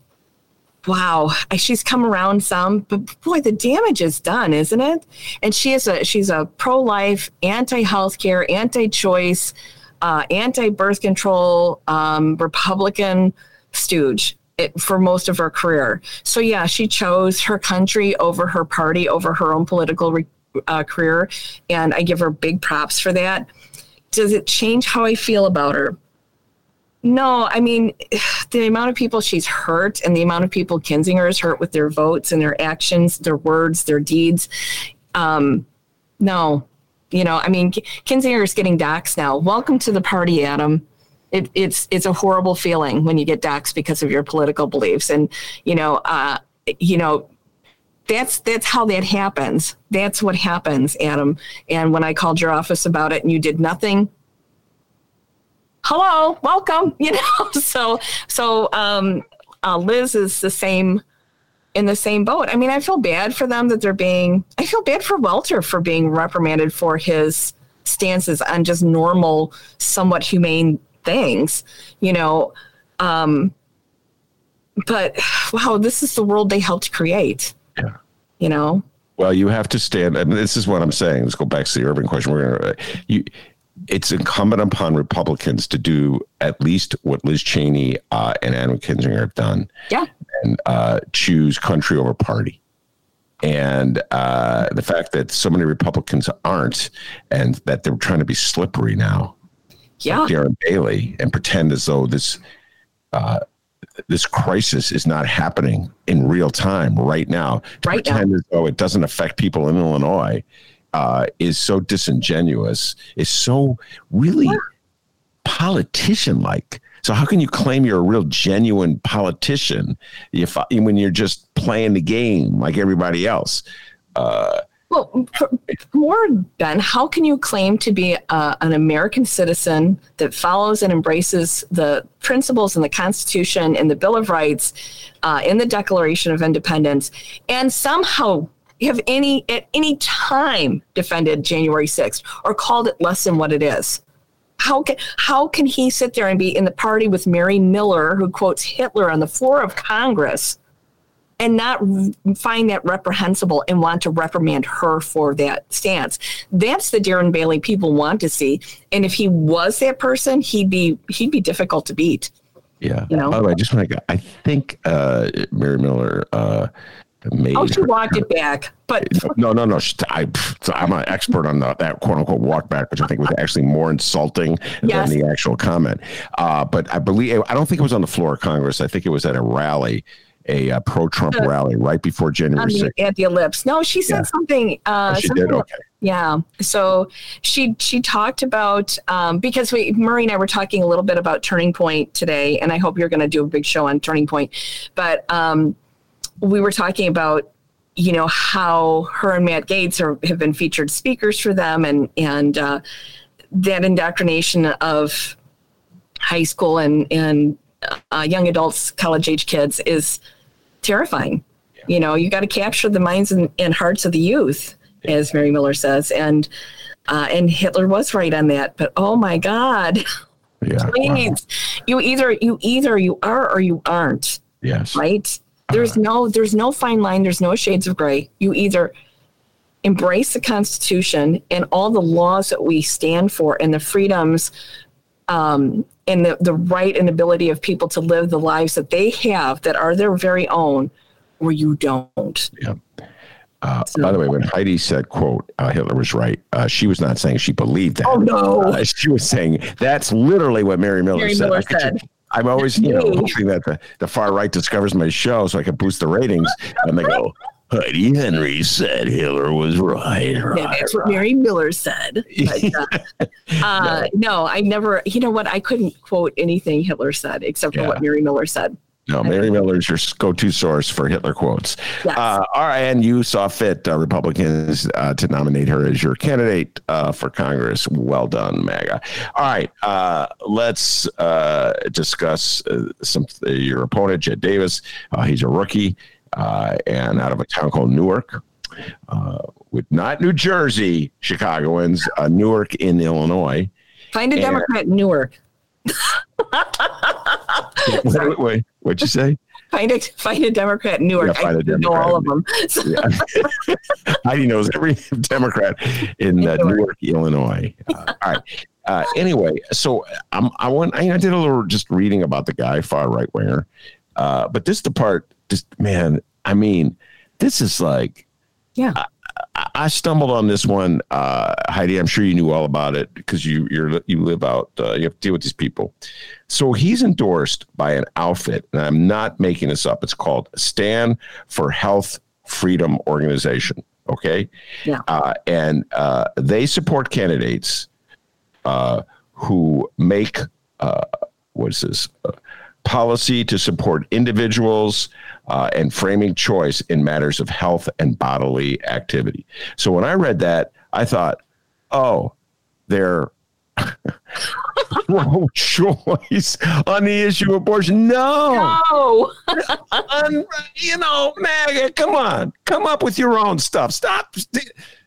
wow. She's come around some, but boy, the damage is done, isn't it? And she is a she's a pro life, anti healthcare, anti choice, uh, anti birth control, um, Republican stooge. It, for most of her career. So, yeah, she chose her country over her party, over her own political re- uh, career. And I give her big props for that. Does it change how I feel about her? No, I mean, the amount of people she's hurt and the amount of people Kinzinger has hurt with their votes and their actions, their words, their deeds. Um, no, you know, I mean, Kinzinger is getting doxxed now. Welcome to the party, Adam. It, it's it's a horrible feeling when you get doxxed because of your political beliefs, and you know, uh, you know, that's that's how that happens. That's what happens, Adam. And when I called your office about it, and you did nothing, hello, welcome, you know. so so um, uh, Liz is the same in the same boat. I mean, I feel bad for them that they're being. I feel bad for Welter for being reprimanded for his stances on just normal, somewhat humane things. You know, um, but wow, this is the world they helped create. Yeah. You know. Well, you have to stand. and this is what I'm saying. Let's go back to the urban question. We're gonna you. It's incumbent upon Republicans to do at least what Liz Cheney uh, and Adam Kinzinger have done. Yeah. And uh, choose country over party. And uh, the fact that so many Republicans aren't, and that they're trying to be slippery now, Yeah. like Darren Bailey, and pretend as though this uh, this crisis is not happening in real time right now. To Right now. as though it doesn't affect people in Illinois uh, is so disingenuous. Is so really politician like. So how can you claim you're a real genuine politician if when you're just playing the game like everybody else? Uh, Well, more Ben, how can you claim to be uh, an American citizen that follows and embraces the principles in the Constitution, in the Bill of Rights, uh, in the Declaration of Independence, and somehow have any at any time defended January 6th or called it less than what it is? How can how can he sit there and be in the party with Mary Miller, who quotes Hitler on the floor of Congress? and not find that reprehensible and want to reprimand her for that stance. That's the Darren Bailey people want to see. And if he was that person, he'd be he'd be difficult to beat. yeah. You know? By the way, I just want to. I think uh, Mary Miller uh, made. Oh, she her- walked it back, but No, no, no. she- I, I'm an expert on the, that quote unquote walk back, which I think was actually more insulting Yes. than the actual comment. Uh, but I believe, I don't think it was on the floor of Congress. I think it was at a rally, a uh, pro Trump Uh, rally right before I January mean, 6th. at the ellipse. No, she said Yeah. something. Uh, Oh, she something did? Okay. Yeah. So she she talked about um, because we Murray and I were talking a little bit about Turning Point today, and I hope you're going to do a big show on Turning Point. But um, we were talking about you know how her and Matt Gaetz are, have been featured speakers for them, and and uh, that indoctrination of high school and and uh, young adults, college age kids is terrifying. You know, you got to capture the minds and, and hearts of the youth, as Mary Miller says, and uh, and Hitler was right on that. But oh my God, Yeah. Wow. you either you either you are or you aren't, Yes. right? There's no there's no fine line. There's no shades of gray. You either embrace the Constitution and all the laws that we stand for and the freedoms um, and the, the right and ability of people to live the lives that they have that are their very own, or you don't. Yeah. Uh, by the way, when Heidi said, "quote uh, Hitler was right," uh, she was not saying she believed that. Oh, no. Uh, she was saying that's literally what Mary Miller Mary said. Miller said. I'm always, you know, hoping that the, the far right discovers my show so I can boost the ratings, and they go, "Heidi Henry said Hitler was right." right Yeah, that's what Mary Miller said. But, uh, uh, no, I never, you know what? I couldn't quote anything Hitler said except for Yeah. what Mary Miller said. No, Mary Miller is your go-to source for Hitler quotes. Yes. Uh, all right, and you saw fit uh, Republicans uh, to nominate her as your candidate uh, for Congress. Well done, MAGA. All right, uh, let's uh, discuss uh, some your opponent, Jed Davis. Uh, he's a rookie uh, and out of a town called Newark. Uh, with not New Jersey, Chicagoans, uh, Newark in Illinois. Find a. Democrat in Newark. wait, wait, wait, what'd you say? Find a find a Democrat in Newark. Yeah, find I a know all of them. So, Heidi knows every Democrat in uh, Newark, Illinois. Uh, all right. Uh, anyway, so um, I want I, I did a little just reading about the guy, far right winger, uh, but this the part. Just man, I mean, this is like yeah. I, I stumbled on this one, uh, Heidi. I'm sure you knew all about it because you you're you live out. Uh, you have to deal with these people. So he's endorsed by an outfit, and I'm not making this up. It's called Stand for Health Freedom Organization. Okay, Yeah. uh, and uh, they support candidates uh, who make uh, what is this uh, policy to support individuals uh, and framing choice in matters of health and bodily activity. So when I read that, I thought, oh, they're pro-choice on the issue of abortion. No, no. You know, MAGA, come on, come up with your own stuff. Stop.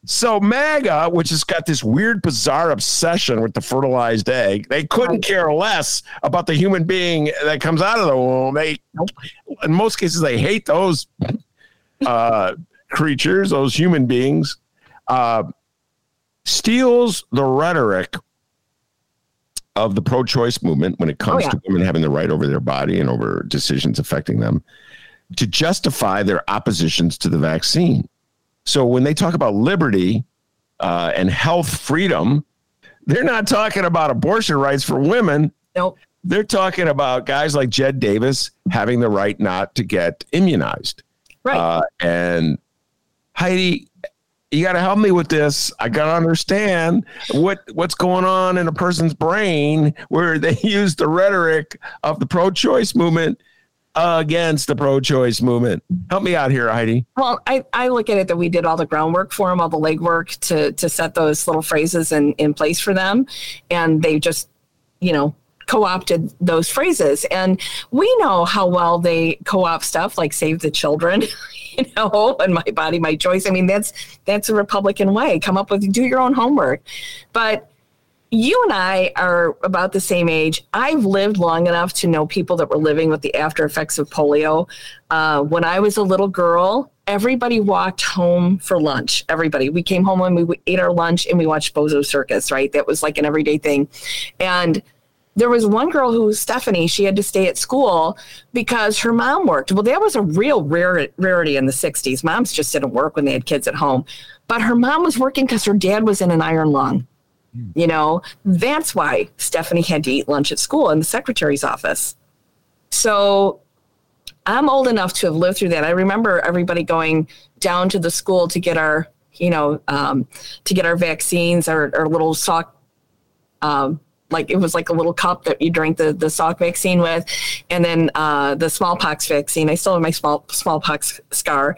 So MAGA, which has got this weird, bizarre obsession with the fertilized egg, they couldn't care less about the human being that comes out of the womb. They, in most cases, they hate those uh, creatures, those human beings. Uh, steals the rhetoric of the pro-choice movement when it comes Oh, yeah. to women having the right over their body and over decisions affecting them to justify their oppositions to the vaccine. So when they talk about liberty uh, and health freedom, they're not talking about abortion rights for women. Nope. They're talking about guys like Jed Davis having the right not to get immunized. Right. Uh, and Heidi, you got to help me with this. I got to understand what what's going on in a person's brain where they use the rhetoric of the pro-choice movement against the pro-choice movement. Help me out here, Heidi. Well, I, I look at it that we did all the groundwork for them, all the legwork to to set those little phrases in, in place for them. And they just, you know, co-opted those phrases. And we know how well they co-opt stuff like save the children, you know, and my body, my choice. I mean, that's that's a Republican way. Come up with do your own homework. But you and I are about the same age. I've lived long enough to know people that were living with the after effects of polio. Uh, when I was a little girl, everybody walked home for lunch. Everybody. We came home and we ate our lunch and we watched Bozo Circus, right? That was like an everyday thing. And there was one girl who was Stephanie. She had to stay at school because her mom worked. Well, that was a real rarity in the 60s. Moms just didn't work when they had kids at home. But her mom was working because her dad was in an iron lung. You know, that's why Stephanie had to eat lunch at school in the secretary's office. So I'm old enough to have lived through that. I remember everybody going down to the school to get our, you know, um, to get our vaccines, our, our little sock, um, like it was like a little cup that you drank the, the Salk vaccine with, and then uh, the smallpox vaccine. I still have my small smallpox scar.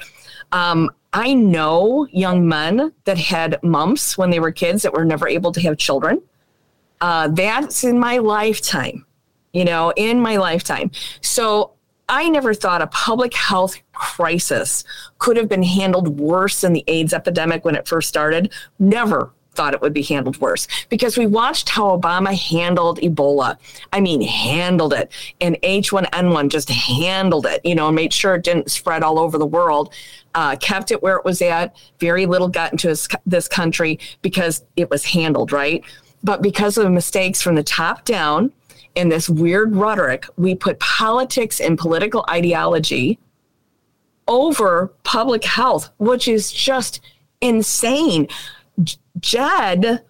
Um, I know young men that had mumps when they were kids that were never able to have children. Uh, that's in my lifetime, you know, in my lifetime. So I never thought a public health crisis could have been handled worse than the AIDS epidemic when it first started. Never thought it would be handled worse because we watched how Obama handled Ebola. I mean, handled it. And H1N1 just handled it, you know, and made sure it didn't spread all over the world. Uh, kept it where it was at. Very little got into this, this country because it was handled, right? But because of mistakes from the top down and this weird rhetoric, we put politics and political ideology over public health, which is just insane. Jed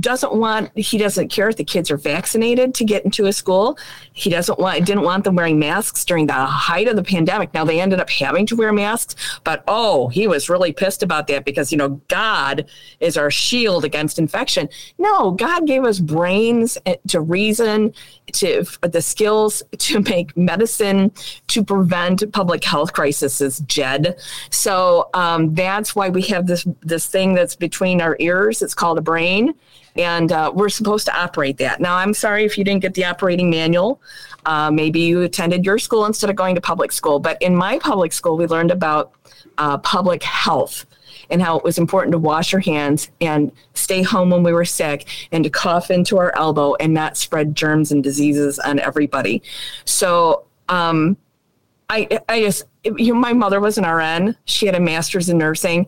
doesn't want he doesn't care if the kids are vaccinated to get into a school. He doesn't want didn't want them wearing masks during the height of the pandemic. Now they ended up having to wear masks but oh he was really pissed about that because you know god is our shield against infection. No god gave us brains eh, to reason to the skills to make medicine to prevent public health crises jed so um, that's why we have this this thing that's between our ears it's called a brain and uh, we're supposed to operate that. Now, I'm sorry if you didn't get the operating manual. Uh, maybe you attended your school instead of going to public school. But in my public school, we learned about uh, public health and how it was important to wash our hands and stay home when we were sick and to cough into our elbow and not spread germs and diseases on everybody. So, um, I, I just, you know, my mother was an RN. She had a master's in nursing.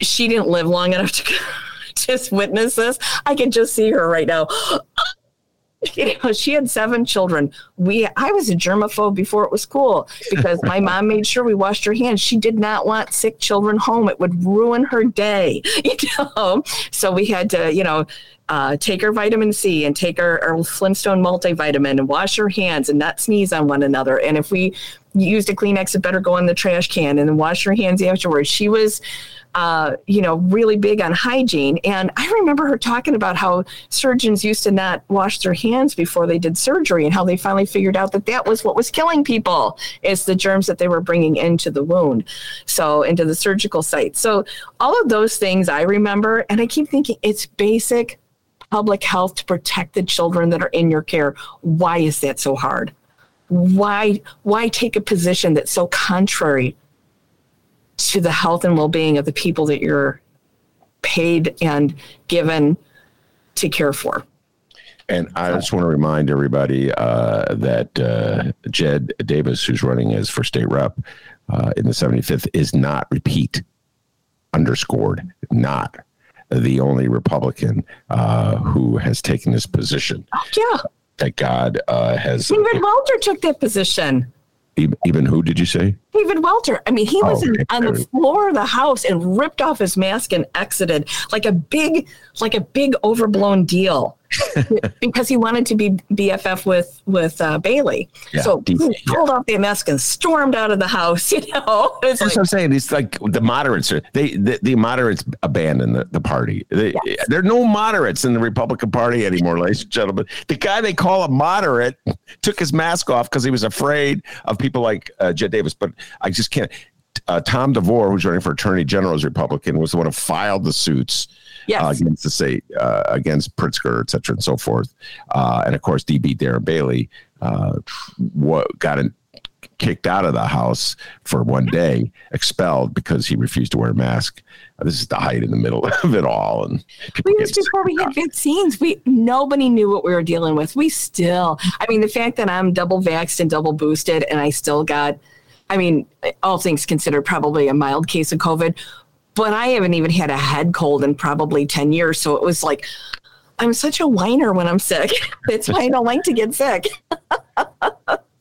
She didn't live long enough to just witness this. I can just see her right now. You know, she had seven children. We, I was a germaphobe before it was cool because my mom made sure we washed our hands. She did not want sick children home; it would ruin her day. You know, so we had to, you know, uh, take our vitamin C and take our, our Flintstone multivitamin and wash our hands and not sneeze on one another. And if we used a Kleenex, it better go in the trash can and wash your hands afterwards. She was, uh, you know, really big on hygiene. And I remember her talking about how surgeons used to not wash their hands before they did surgery and how they finally figured out that that was what was killing people is the germs that they were bringing into the wound. So into the surgical site. So all of those things I remember. And I keep thinking it's basic public health to protect the children that are in your care. Why is that so hard? Why why take a position that's so contrary to the health and well-being of the people that you're paid and given to care for? And I just want to remind everybody uh, that uh, Jed Davis, who's running as for state rep uh, in the 75th, is not repeat underscored not the only Republican uh, who has taken this position. Oh, yeah. That God uh, has. David Welter took that position. Even, even who did you say? David Welter. I mean, he oh, was Oh, in, okay. on the floor of the house and ripped off his mask and exited like a big, like a big overblown deal because he wanted to be BFF with with uh, Bailey. Yeah, so he DC, yeah. pulled off the mask and stormed out of the house. You know, That's like, what I'm saying. It's like the moderates are they the, the moderates abandon the, the party. They, There are no moderates in the Republican Party anymore, ladies and gentlemen. The guy they call a moderate took his mask off because he was afraid of people like uh, Jed Davis. But I just can't. Uh, Tom DeVore, who's running for Attorney General as Republican, was the one who filed the suits yes. uh, against the state, uh, against Pritzker, et cetera, and so forth. Uh, and of course, DB Darren Bailey uh, what got in, kicked out of the house for one day, expelled because he refused to wear a mask. Uh, this is the height in the middle of it all, and We was before we had vaccines. We nobody knew what we were dealing with. We still, I mean, the fact that I'm double vaxxed and double boosted, and I still got, I mean, all things considered, probably a mild case of COVID, but I haven't even had a head cold in probably ten years. So it was like, I'm such a whiner when I'm sick. That's why I don't like to get sick.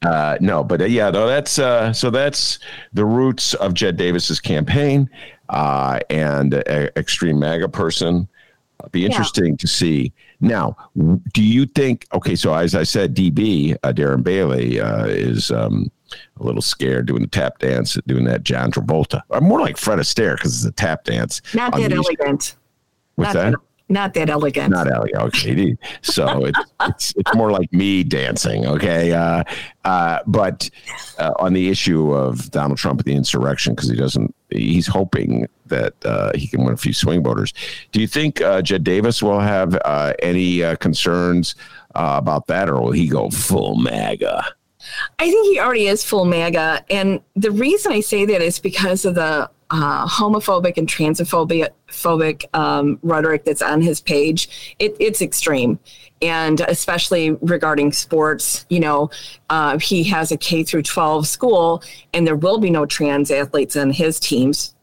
Uh, no, but uh, yeah, though that's uh, so that's the roots of Jed Davis's campaign uh, and extreme MAGA person. It'll be interesting to see. Now, do you think? Okay, so as I said, DB uh, Darren Bailey uh, is um, a little scared doing the tap dance, doing that John Travolta, or more like Fred Astaire because it's a tap dance. Not that elegant. What's not that? Not that elegant. not Ellie. Okay, so it's, it's it's more like me dancing. Okay, uh, uh, but uh, on the issue of Donald Trump and the insurrection, because he doesn't, he's hoping that uh, he can win a few swing voters. Do you think uh, Jed Davis will have uh, any uh, concerns uh, about that, or will he go full MAGA? I think he already is full MAGA. And the reason I say that is because of the uh, homophobic and transphobic phobic, um, rhetoric that's on his page. It, it's extreme. And especially regarding sports, you know, uh, he has a K through 12 school, and there will be no trans athletes on his teams.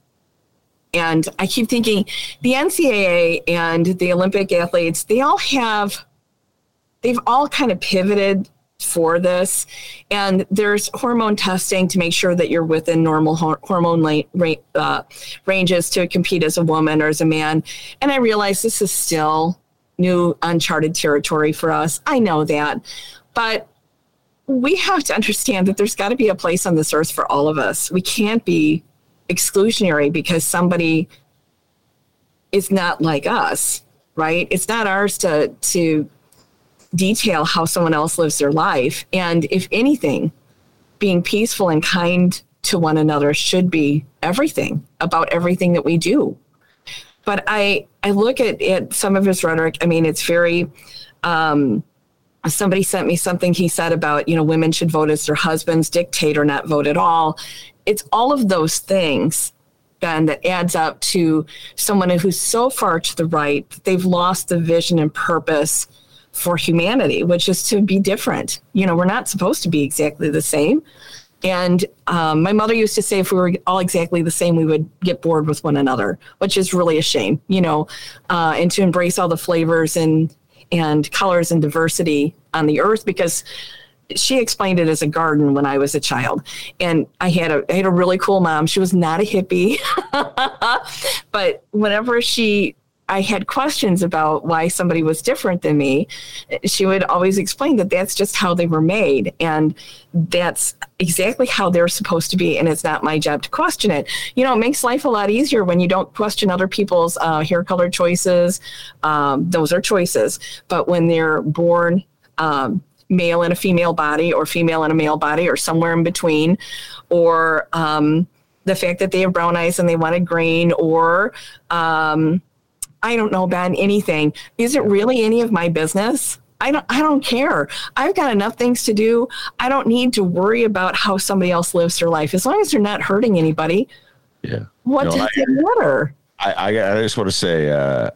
And I keep thinking the NCAA and the Olympic athletes, they all have, they've all kind of pivoted for this. And there's hormone testing to make sure that you're within normal hor- hormone uh, ranges to compete as a woman or as a man. And I realize this is still new, uncharted territory for us. I know that. But we have to understand that there's got to be a place on this earth for all of us. We can't be exclusionary because somebody is not like us, right? It's not ours to to detail how someone else lives their life. And if anything, being peaceful and kind to one another should be everything about everything that we do. But I I look at, at some of his rhetoric. I mean, it's very um, somebody sent me something he said about you know women should vote as their husbands dictate or not vote at all it's all of those things ben that adds up to someone who's so far to the right that they've lost the vision and purpose for humanity which is to be different you know we're not supposed to be exactly the same and um, my mother used to say if we were all exactly the same we would get bored with one another which is really a shame you know uh, and to embrace all the flavors and and colors and diversity on the earth because she explained it as a garden when I was a child. And I had a I had a really cool mom. She was not a hippie. but whenever she I had questions about why somebody was different than me, she would always explain that that's just how they were made and that's exactly how they're supposed to be and it's not my job to question it. You know, it makes life a lot easier when you don't question other people's uh, hair color choices. Um, those are choices. But when they're born um, male in a female body or female in a male body or somewhere in between or um, the fact that they have brown eyes and they wanted green or um, I don't know, Ben, anything. Is it really any of my business? I don't I don't care. I've got enough things to do. I don't need to worry about how somebody else lives their life. As long as they're not hurting anybody. Yeah. What No, does I- it matter? I, I, I just want to say, uh,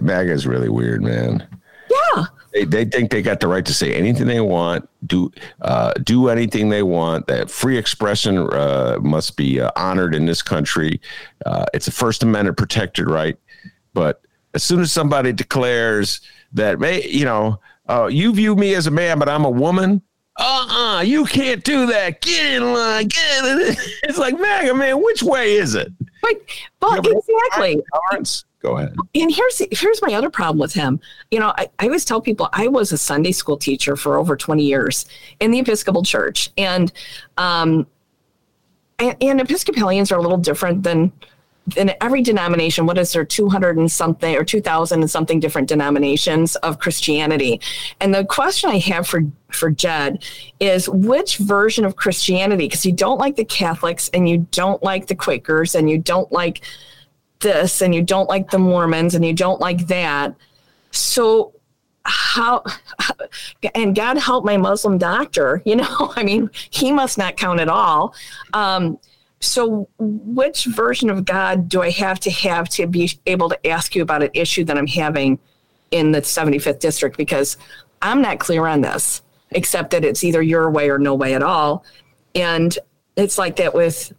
MAGA is really weird, man. Yeah. They, they think they got the right to say anything they want, do uh, do anything they want. That free expression uh, must be uh, honored in this country. Uh, it's a First Amendment protected right. But as soon as somebody declares that, may you know, uh, you view me as a man, but I'm a woman. Uh-uh, you can't do that. Get in line. Get in. It's like MAGA, man. Which way is it? But Yeah, but- exactly. Tolerance. Go ahead. and here's here's my other problem with him. You know, I, I always tell people I was a Sunday school teacher for over 20 years in the Episcopal Church, and um, and, and Episcopalians are a little different than in every denomination. What is there, 200 and something or 2,000 and something different denominations of Christianity? And the question I have for for Jed is which version of Christianity? Because you don't like the Catholics and you don't like the Quakers and you don't like this and you don't like the Mormons and you don't like that. So how and God help my Muslim doctor, you know, I mean, he must not count at all. Um, so which version of God do I have to have to be able to ask you about an issue that I'm having in the 75th district? Because I'm not clear on this, except that it's either your way or no way at all. And it's like that with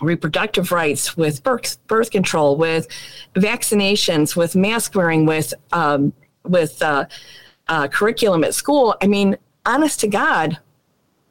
reproductive rights, with birth birth control, with vaccinations, with mask wearing, with um, with uh, uh, curriculum at school. I mean, honest to God,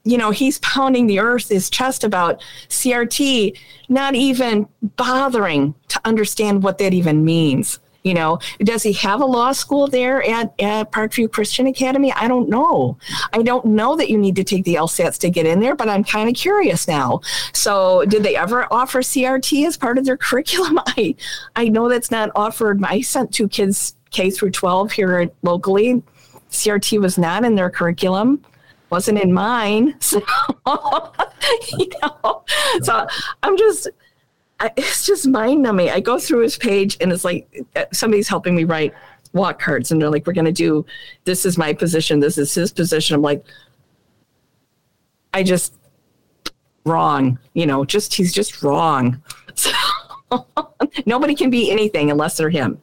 you know, he's pounding the earth his chest about CRT, not even bothering to understand what that even means. You know, does he have a law school there at, at Parkview Christian Academy? I don't know. I don't know that you need to take the LSATs to get in there, but I'm kind of curious now. So, did they ever offer CRT as part of their curriculum? I, I know that's not offered. I sent two kids K through 12 here locally. CRT was not in their curriculum wasn't in mine. So, you know, so I'm just, I, it's just mind numbing. I go through his page and it's like uh, somebody's helping me write walk cards and they're like, we're going to do, this is my position. This is his position. I'm like, I just wrong, you know, just, he's just wrong. So nobody can be anything unless they're him.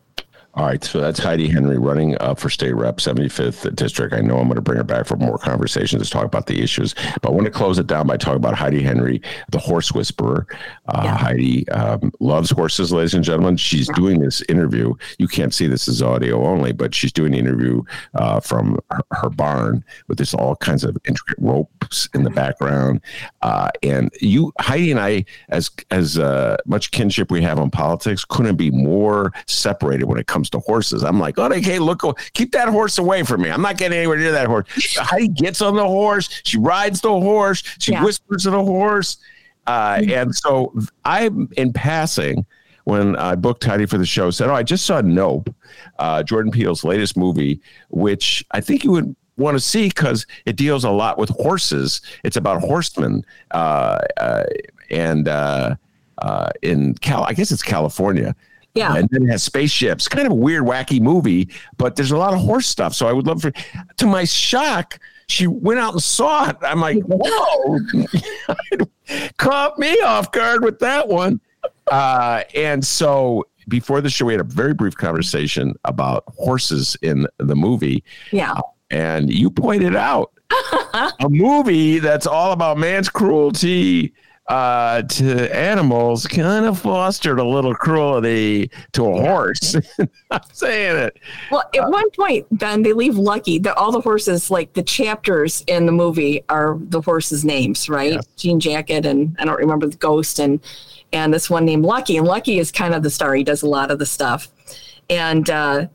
All right, so that's Heidi Henry running uh, for state rep, 75th district. I know I'm going to bring her back for more conversations to talk about the issues, but I want to close it down by talking about Heidi Henry, the horse whisperer. Uh, Yeah. Heidi um, loves horses, ladies and gentlemen. She's doing this interview. You can't see this as audio only, but she's doing the interview uh, from her, her barn with this all kinds of intricate ropes in the background. Uh, and you, Heidi, and I, as as uh, much kinship we have on politics, couldn't be more separated when it comes to horses. I'm like, oh, okay, look, keep that horse away from me. I'm not getting anywhere near that horse. Heidi gets on the horse. She rides the horse. She Yeah. whispers to the horse. Uh, and so I'm in passing when I booked Heidi for the show, said, Oh, I just saw Nope, uh, Jordan Peele's latest movie, which I think you would want to see because it deals a lot with horses. It's about horsemen. Uh, uh, and uh, uh, in Cal, I guess it's California. Yeah. And then it has spaceships. Kind of a weird, wacky movie, but there's a lot of horse stuff. So I would love for, to my shock, she went out and saw it. I'm like, whoa, caught me off guard with that one. Uh, and so before the show, we had a very brief conversation about horses in the movie. Yeah. And you pointed out a movie that's all about man's cruelty uh, to animals kind of fostered a little cruelty to a horse. I'm saying it. Well, at one point, Ben, they leave Lucky. The, all the horses, like the chapters in the movie, are the horses' names, right? Yeah. Jean Jacket, and I don't remember the Ghost, and and this one named Lucky. And Lucky is kind of the star. He does a lot of the stuff. And uh,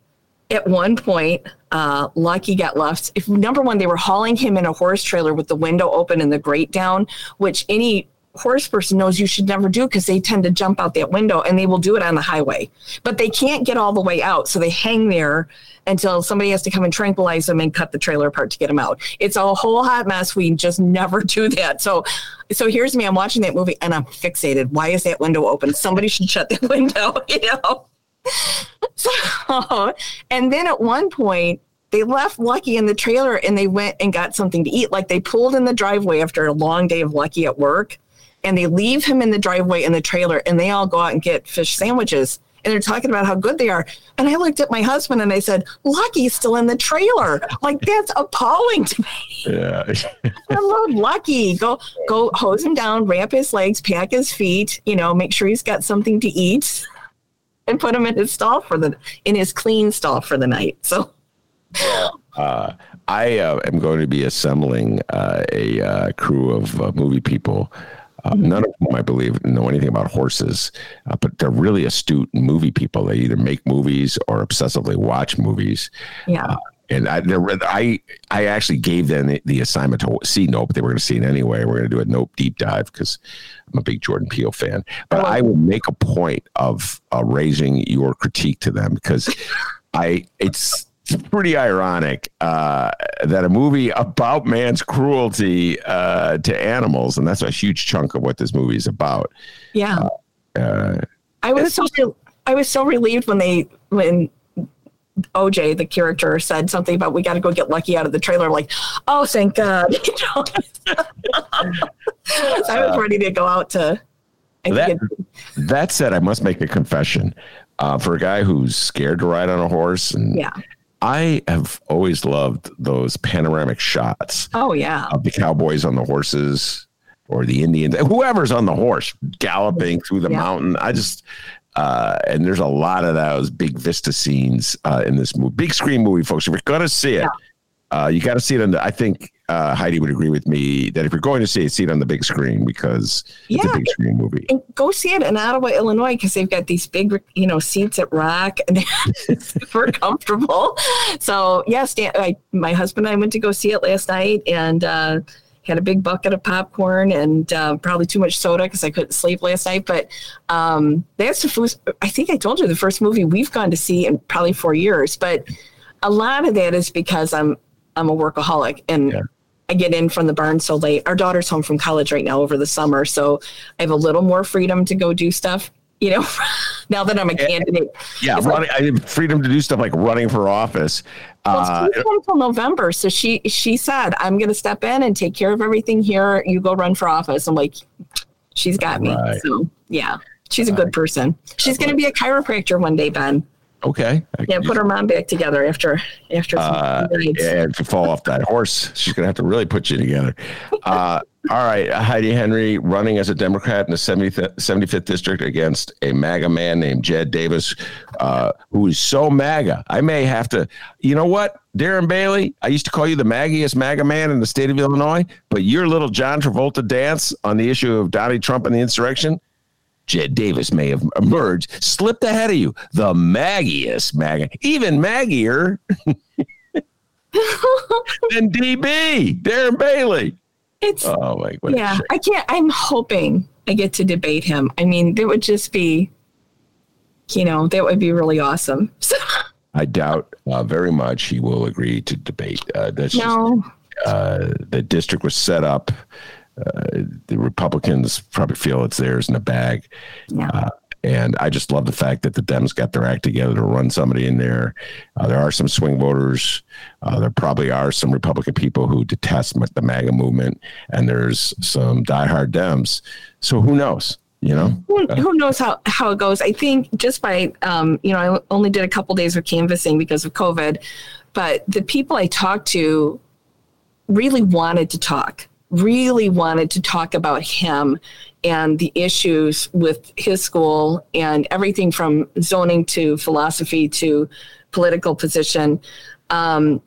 at one point, uh, Lucky got left. If number one, they were hauling him in a horse trailer with the window open and the grate down, which any horse person knows you should never do because they tend to jump out that window and they will do it on the highway. But they can't get all the way out, so they hang there until somebody has to come and tranquilize them and cut the trailer apart to get them out. It's a whole hot mess. We just never do that. So, so here's me. I'm watching that movie and I'm fixated. Why is that window open? Somebody should shut that window. You know. so, and then at one point, they left Lucky in the trailer and they went and got something to eat. Like they pulled in the driveway after a long day of Lucky at work and they leave him in the driveway in the trailer and they all go out and get fish sandwiches and they're talking about how good they are. And I looked at my husband and I said, Lucky's still in the trailer. Like that's appalling to me. Yeah. I love Lucky. Go go hose him down, ramp his legs, pack his feet, you know, make sure he's got something to eat and put him in his stall for the in his clean stall for the night. So uh, I uh, am going to be assembling uh, a uh, crew of uh, movie people. Uh, none of whom I believe know anything about horses, but they're really astute movie people. They either make movies or obsessively watch movies. yeah. and I, I, I actually gave them the, the assignment to see Nope. They were going to see it anyway. We're going to do a Nope deep dive because I'm a big Jordan Peele fan. But I will make a point of uh, raising your critique to them because I, it's pretty ironic uh, that a movie about man's cruelty uh, to animals, and that's a huge chunk of what this movie is about. Yeah. Uh, I was so re- I was so relieved when they when OJ the character said something about we got to go get Lucky out of the trailer. Like, oh, thank God! I was ready to go out to. That- it- that said, I must make a confession. Uh, for a guy who's scared to ride on a horse, and yeah. I have always loved those panoramic shots Oh yeah. of the cowboys on the horses or the Indians, whoever's on the horse galloping through the Yeah. mountain. I just, uh, and there's a lot of those big vista scenes uh, in this movie, big screen movie, folks. If you're going to see it, uh, you got to see it on the, I think uh, Heidi would agree with me that if you're going to see it, see it on the big screen because it's Yeah. a big screen movie. And go see it in Ottawa, Illinois, because they've got these big, you know, seats at Rock and they're super comfortable. So yes, Dan, I, my husband and I went to go see it last night and uh, had a big bucket of popcorn and uh, probably too much soda because I couldn't sleep last night. But um, that's the first. I think I told you the first movie we've gone to see in probably four years. But a lot of that is because I'm I'm a workaholic and. Yeah. I get in from the barn so late. Our daughter's home from college right now over the summer, so I have a little more freedom to go do stuff. You know, now that I'm a candidate. Yeah, It's like- I have freedom to do stuff like running for office. Well, Uh, it's not until November, so she she said, "I'm going to step in and take care of everything here. You go run for office." I'm like, she's got me. Right. So yeah, she's a good person. She's going to be a chiropractor one day, Ben. Okay. I Yeah, put her mom back together after after some Uh, nights. and if you fall off that horse, she's going to have to really put you together. Uh, all right. Heidi Henry running as a Democrat in the 70th, 75th district against a MAGA man named Jed Davis, uh, who is so MAGA. I may have to, you know what, Darren Bailey, I used to call you the maggiest MAGA man in the state of Illinois, but your little John Travolta dance on the issue of Donald Trump and the insurrection, Jed Davis may have emerged, slipped ahead of you, the maggiest MAGA, even maggier than DB, Darren Bailey. It's Oh, my what yeah. I can't. I'm hoping I get to debate him. I mean, that would just be, you know, that would be really awesome. So, I doubt uh, very much he will agree to debate. Uh, that's just, no, uh, the district was set up. Uh, the Republicans probably feel it's theirs in the bag. yeah. Uh, and I just love the fact that the Dems got their act together to run somebody in there. Uh, there are some swing voters. Uh, there probably are some Republican people who detest the MAGA movement, and there's some diehard Dems. So who knows? You know, who, who knows how, how it goes? I think just by, um, you know, I only did a couple days of canvassing because of COVID, but the people I talked to really wanted to talk, really wanted to talk about him and the issues with his school and everything from zoning to philosophy to political position. Um,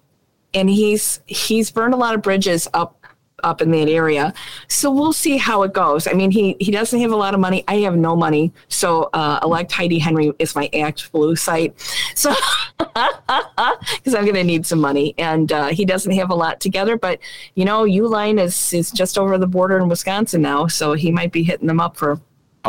and he's he's burned a lot of bridges up up in that area. So we'll see how it goes. I mean, he he doesn't have a lot of money. I have no money. So uh, elect Heidi Henry is my Act Blue site. So because I'm going to need some money, and uh, he doesn't have a lot together. But you know, Uline is is just over the border in Wisconsin now, so he might be hitting them up for.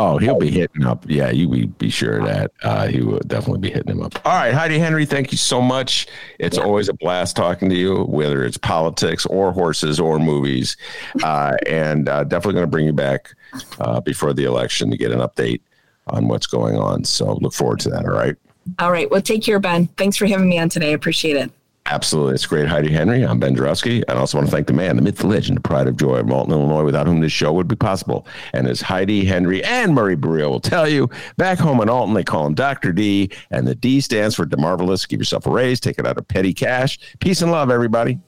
Oh, he'll be hitting up. Yeah, you be, be sure of that. Uh, he will definitely be hitting him up. All right, Heidi Henry, thank you so much. It's always a blast talking to you, whether it's politics or horses or movies. Uh, and uh, definitely going to bring you back uh, before the election to get an update on what's going on. So look forward to that. All right. All right. Well, take care, Ben. Thanks for having me on today. I appreciate it. Absolutely. It's great, Heidi Henry. I'm Ben. And I also want to thank the man, the myth, the legend, the pride of joy of Malton, Illinois, without whom this show would be possible. And as Heidi Henry and Murray Baril will tell you, back home in Alton, they call him Dr. D, and the D stands for DeMarvelous. Give yourself a raise, take it out of petty cash. Peace and love, everybody.